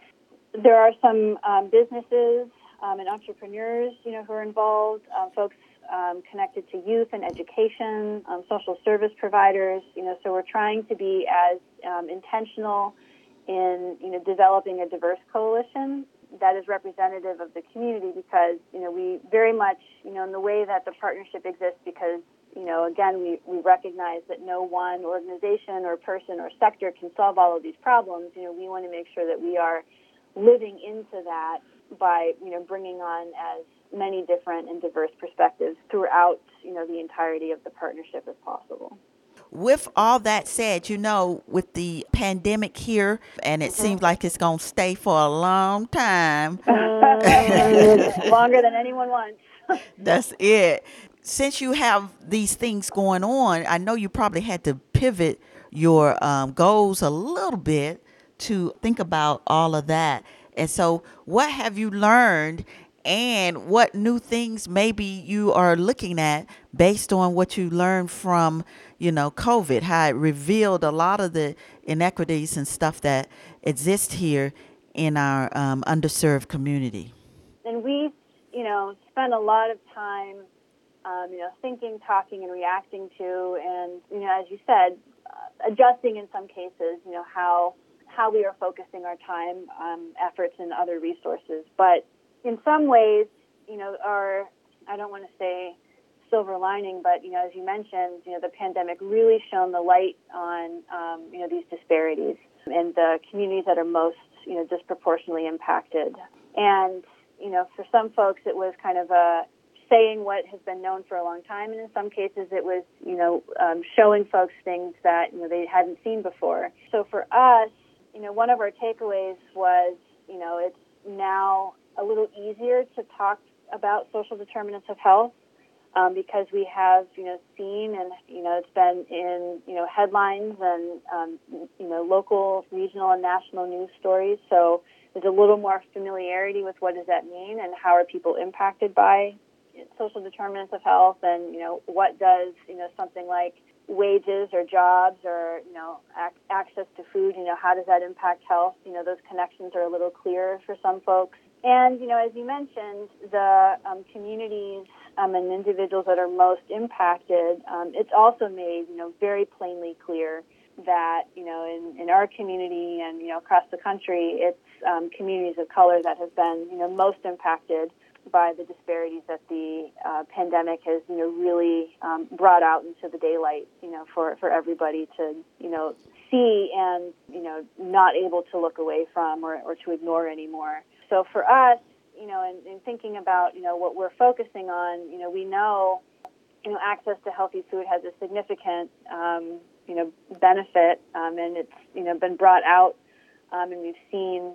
There are some um, businesses um, and entrepreneurs, you know, who are involved. Uh, folks um, connected to youth and education, um, social service providers. You know, so we're trying to be as um, intentional in you know developing a diverse coalition that is representative of the community because you know we very much you know in the way that the partnership exists because you know again we, we recognize that no one organization or person or sector can solve all of these problems you know we want to make sure that we are living into that by you know bringing on as many different and diverse perspectives throughout, you know, the entirety of the partnership as possible. With all that said, you know, with the pandemic here, and it mm-hmm. seems like it's going to stay for a long time. (laughs) longer than anyone wants. (laughs) That's it. Since you have these things going on, I know you probably had to pivot your um, goals a little bit to think about all of that. And so, what have you learned and what new things maybe you are looking at based on what you learned from, you know, COVID, how it revealed a lot of the inequities and stuff that exist here in our um, underserved community. And we, you know, spent a lot of time, um, you know, thinking, talking, and reacting to, and you know, as you said, uh, adjusting in some cases, you know, how how we are focusing our time, um, efforts, and other resources, but in some ways, you know, our I don't want to say silver lining, but you know, as you mentioned, you know, the pandemic really shone the light on um, you know these disparities and the communities that are most you know disproportionately impacted. And you know, for some folks, it was kind of a saying what has been known for a long time, and in some cases, it was you know um, showing folks things that you know they hadn't seen before. So for us, you know, one of our takeaways was you know it's now a little easier to talk about social determinants of health um, because we have, you know, seen and you know it's been in you know headlines and um, you know local, regional, and national news stories. So there's a little more familiarity with what does that mean and how are people impacted by social determinants of health and you know what does you know something like wages or jobs or you know ac- access to food you know how does that impact health you know those connections are a little clearer for some folks and, you know, as you mentioned, the um, communities um, and individuals that are most impacted, um, it's also made, you know, very plainly clear that, you know, in, in our community and, you know, across the country, it's um, communities of color that have been, you know, most impacted by the disparities that the uh, pandemic has, you know, really um, brought out into the daylight, you know, for, for everybody to, you know, see and, you know, not able to look away from or, or to ignore anymore. So for us, you know, in, in thinking about, you know, what we're focusing on, you know, we know, you know, access to healthy food has a significant, um, you know, benefit, um, and it's, you know, been brought out, um, and we've seen,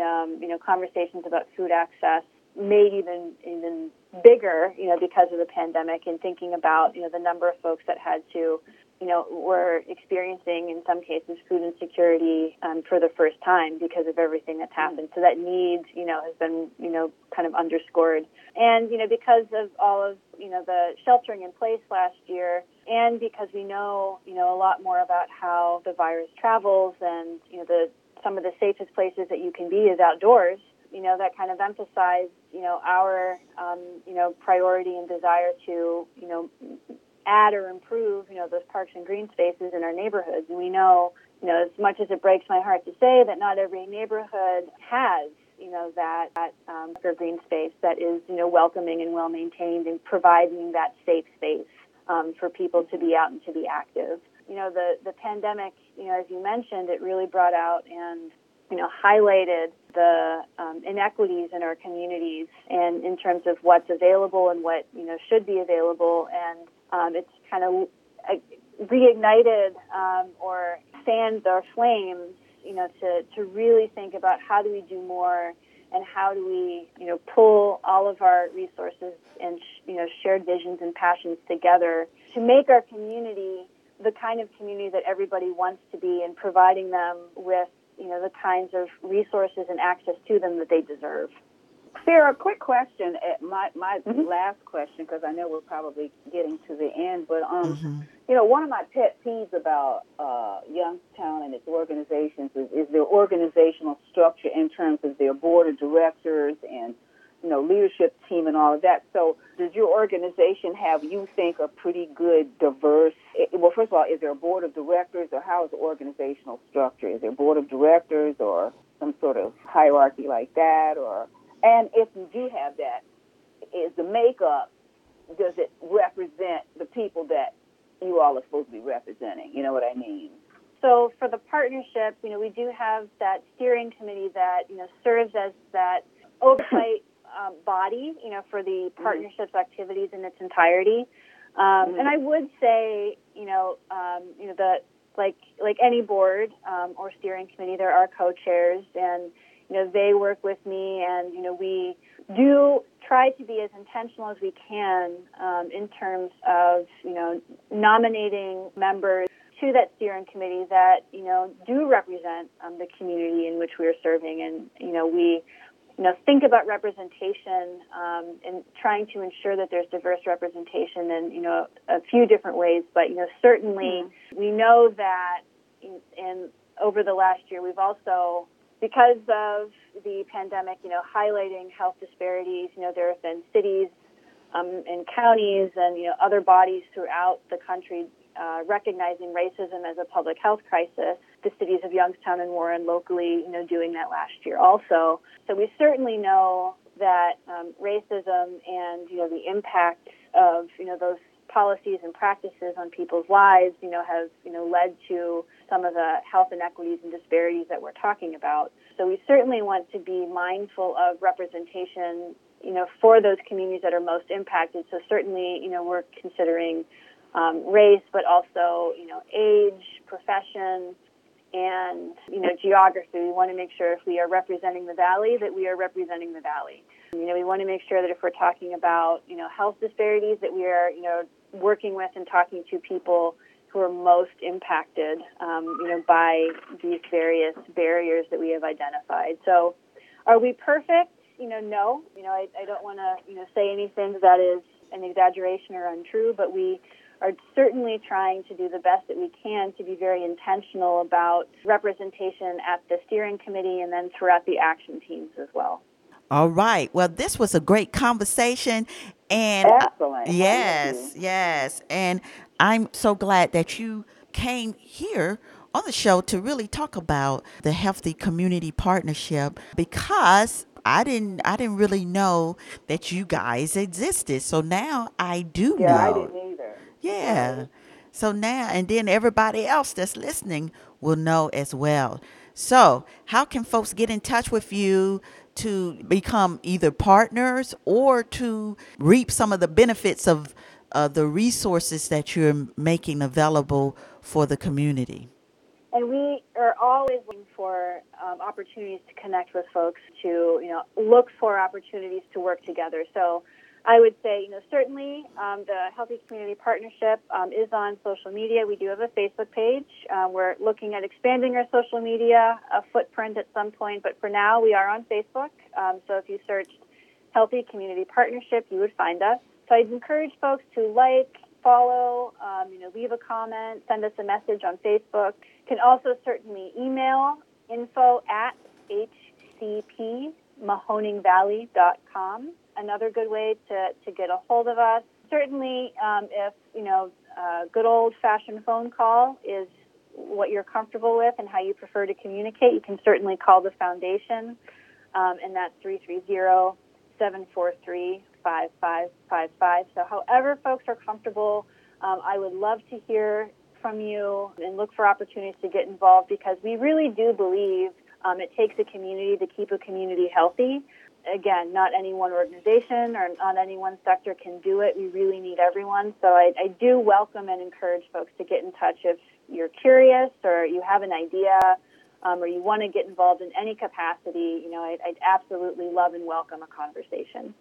um, you know, conversations about food access made even even bigger, you know, because of the pandemic, and thinking about, you know, the number of folks that had to you know, were experiencing in some cases food insecurity um, for the first time because of everything that's happened. So that need, you know, has been, you know, kind of underscored. And, you know, because of all of, you know, the sheltering in place last year, and because we know, you know, a lot more about how the virus travels and, you know, the some of the safest places that you can be is outdoors. You know, that kind of emphasized, you know, our, um, you know, priority and desire to, you know, add or improve, you know, those parks and green spaces in our neighborhoods. And we know, you know, as much as it breaks my heart to say that not every neighborhood has, you know, that, that um, green space that is, you know, welcoming and well maintained and providing that safe space um, for people to be out and to be active. You know, the, the pandemic, you know, as you mentioned, it really brought out and you know, highlighted the um, inequities in our communities and in terms of what's available and what, you know, should be available. And um, it's kind of uh, reignited um, or fanned our flames, you know, to, to really think about how do we do more and how do we, you know, pull all of our resources and, you know, shared visions and passions together to make our community the kind of community that everybody wants to be and providing them with, you know, the kinds of resources and access to them that they deserve. Sarah, quick question. At my my mm-hmm. last question, because I know we're probably getting to the end, but um, mm-hmm. you know, one of my pet peeves about uh, Youngstown and its organizations is, is their organizational structure in terms of their board of directors and you know leadership team and all of that. So, does your organization have you think a pretty good diverse? Eh, well, first of all, is there a board of directors, or how is the organizational structure? Is there a board of directors, or some sort of hierarchy like that, or and if you do have that, is the makeup, does it represent the people that you all are supposed to be representing? You know what I mean? So for the partnership, you know, we do have that steering committee that, you know, serves as that (coughs) oversight um, body, you know, for the mm-hmm. partnership's mm-hmm. activities in its entirety. Um, mm-hmm. And I would say, you know, um, you know, the like like any board um, or steering committee, there are co-chairs, and you know, they work with me and, you know, we do try to be as intentional as we can um, in terms of, you know, nominating members to that steering committee that, you know, do represent um, the community in which we are serving. And, you know, we, you know, think about representation um, and trying to ensure that there's diverse representation in, you know, a few different ways. But, you know, certainly mm-hmm. we know that in, in over the last year, we've also because of the pandemic, you know, highlighting health disparities, you know, there have been cities um, and counties and, you know, other bodies throughout the country uh, recognizing racism as a public health crisis. The cities of Youngstown and Warren locally, you know, doing that last year also. So we certainly know that um, racism and, you know, the impact of, you know, those policies and practices on people's lives, you know, have, you know, led to some of the health inequities and disparities that we're talking about. So we certainly want to be mindful of representation, you know, for those communities that are most impacted. So certainly, you know, we're considering um, race, but also, you know, age, profession, and you know geography. We want to make sure if we are representing the valley that we are representing the valley. You know, we want to make sure that if we're talking about you know health disparities, that we are you know working with and talking to people who are most impacted, um, you know, by these various barriers that we have identified. So, are we perfect? You know, no. You know, I, I don't want to, you know, say anything that is an exaggeration or untrue, but we are certainly trying to do the best that we can to be very intentional about representation at the steering committee and then throughout the action teams as well. All right. Well, this was a great conversation. And excellent. Yes, yes. And I'm so glad that you came here on the show to really talk about the healthy community partnership because I didn't I didn't really know that you guys existed. So now I do yeah, know. I didn't either. Yeah. So now and then everybody else that's listening will know as well. So, how can folks get in touch with you to become either partners or to reap some of the benefits of uh, the resources that you're making available for the community? And we are always looking for um, opportunities to connect with folks, to you know look for opportunities to work together. So I would say, you know, certainly um, the Healthy Community Partnership um, is on social media. We do have a Facebook page. Uh, we're looking at expanding our social media uh, footprint at some point, but for now, we are on Facebook. Um, so if you search Healthy Community Partnership, you would find us. So I'd encourage folks to like, follow, um, you know, leave a comment, send us a message on Facebook. Can also certainly email info at hcpmahoningvalley.com another good way to, to get a hold of us. Certainly, um, if, you know, a good old fashioned phone call is what you're comfortable with and how you prefer to communicate, you can certainly call the foundation, um, and that's 330 743 5555. So, however, folks are comfortable, um, I would love to hear from you and look for opportunities to get involved because we really do believe um, it takes a community to keep a community healthy again, not any one organization or not any one sector can do it. We really need everyone. So I, I do welcome and encourage folks to get in touch if you're curious or you have an idea um, or you want to get involved in any capacity. You know, I'd, I'd absolutely love and welcome a conversation.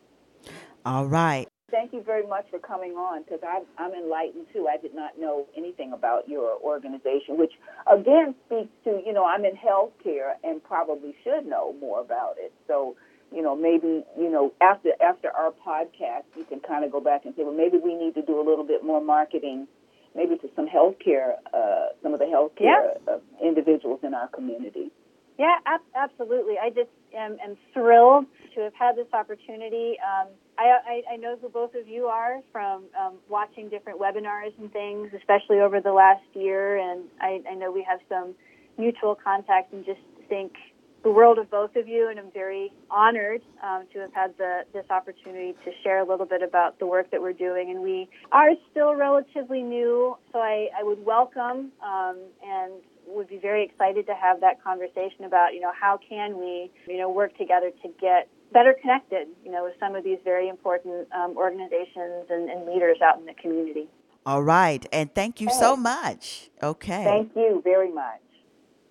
All right. Thank you very much for coming on because I'm, I'm enlightened too. I did not know anything about your organization, which again speaks to, you know, I'm in healthcare and probably should know more about it. So you know, maybe, you know, after after our podcast, you can kind of go back and say, well, maybe we need to do a little bit more marketing, maybe to some healthcare, uh, some of the healthcare yeah. uh, individuals in our community. Yeah, ab- absolutely. I just am, am, thrilled to have had this opportunity. Um, I, I, I, know who both of you are from um, watching different webinars and things, especially over the last year, and I, I know we have some mutual contacts and just think the world of both of you, and I'm very honored um, to have had the, this opportunity to share a little bit about the work that we're doing. And we are still relatively new, so I, I would welcome um, and would be very excited to have that conversation about, you know, how can we, you know, work together to get better connected, you know, with some of these very important um, organizations and, and leaders out in the community. All right, and thank you so much. Okay. Thank you very much.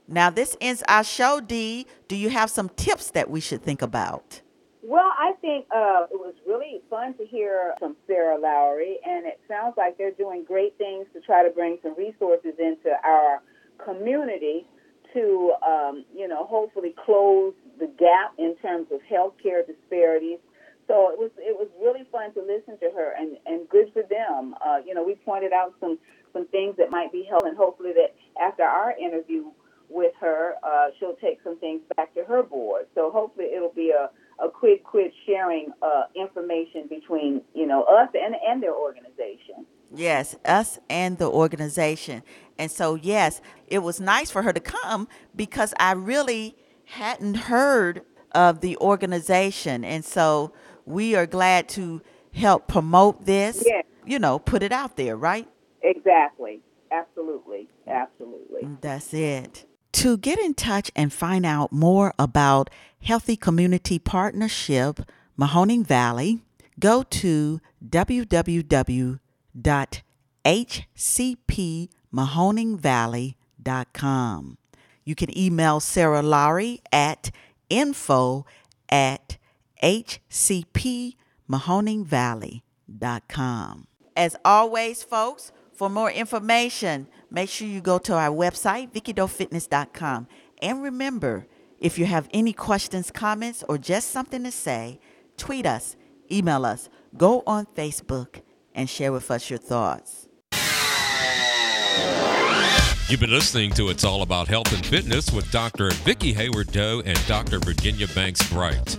Now, this ends our show, Dee. Do you have some tips that we should think about? Well, I think uh, it was really fun to hear from Sarah Lowry, and it sounds like they're doing great things to try to bring some resources into our community to, um, you know, hopefully close the gap in terms of healthcare disparities. So it was it was really fun to listen to her, and and good for them. Uh, you know, we pointed out some some things that might be helpful, and hopefully that after our interview with her. Uh, she'll take some things back to her board. So hopefully it'll be a, a quick, quick sharing uh, information between you know us and and their organization. Yes, us and the organization. And so yes, it was nice for her to come because I really hadn't heard of the organization, and so we are glad to help promote this. Yes. You know, put it out there, right? Exactly. Absolutely. Absolutely. That's it. To get in touch and find out more about Healthy Community Partnership Mahoning Valley, go to www.hcpmahoningvalley.com. You can email Sarah Lowry at info at hcpmahoningvalley.com. As always, folks, for more information, make sure you go to our website, VickiDoeFitness.com. And remember, if you have any questions, comments, or just something to say, tweet us, email us, go on Facebook, and share with us your thoughts. You've been listening to It's All About Health and Fitness with Dr. Vicki Hayward Doe and Dr. Virginia Banks Bright.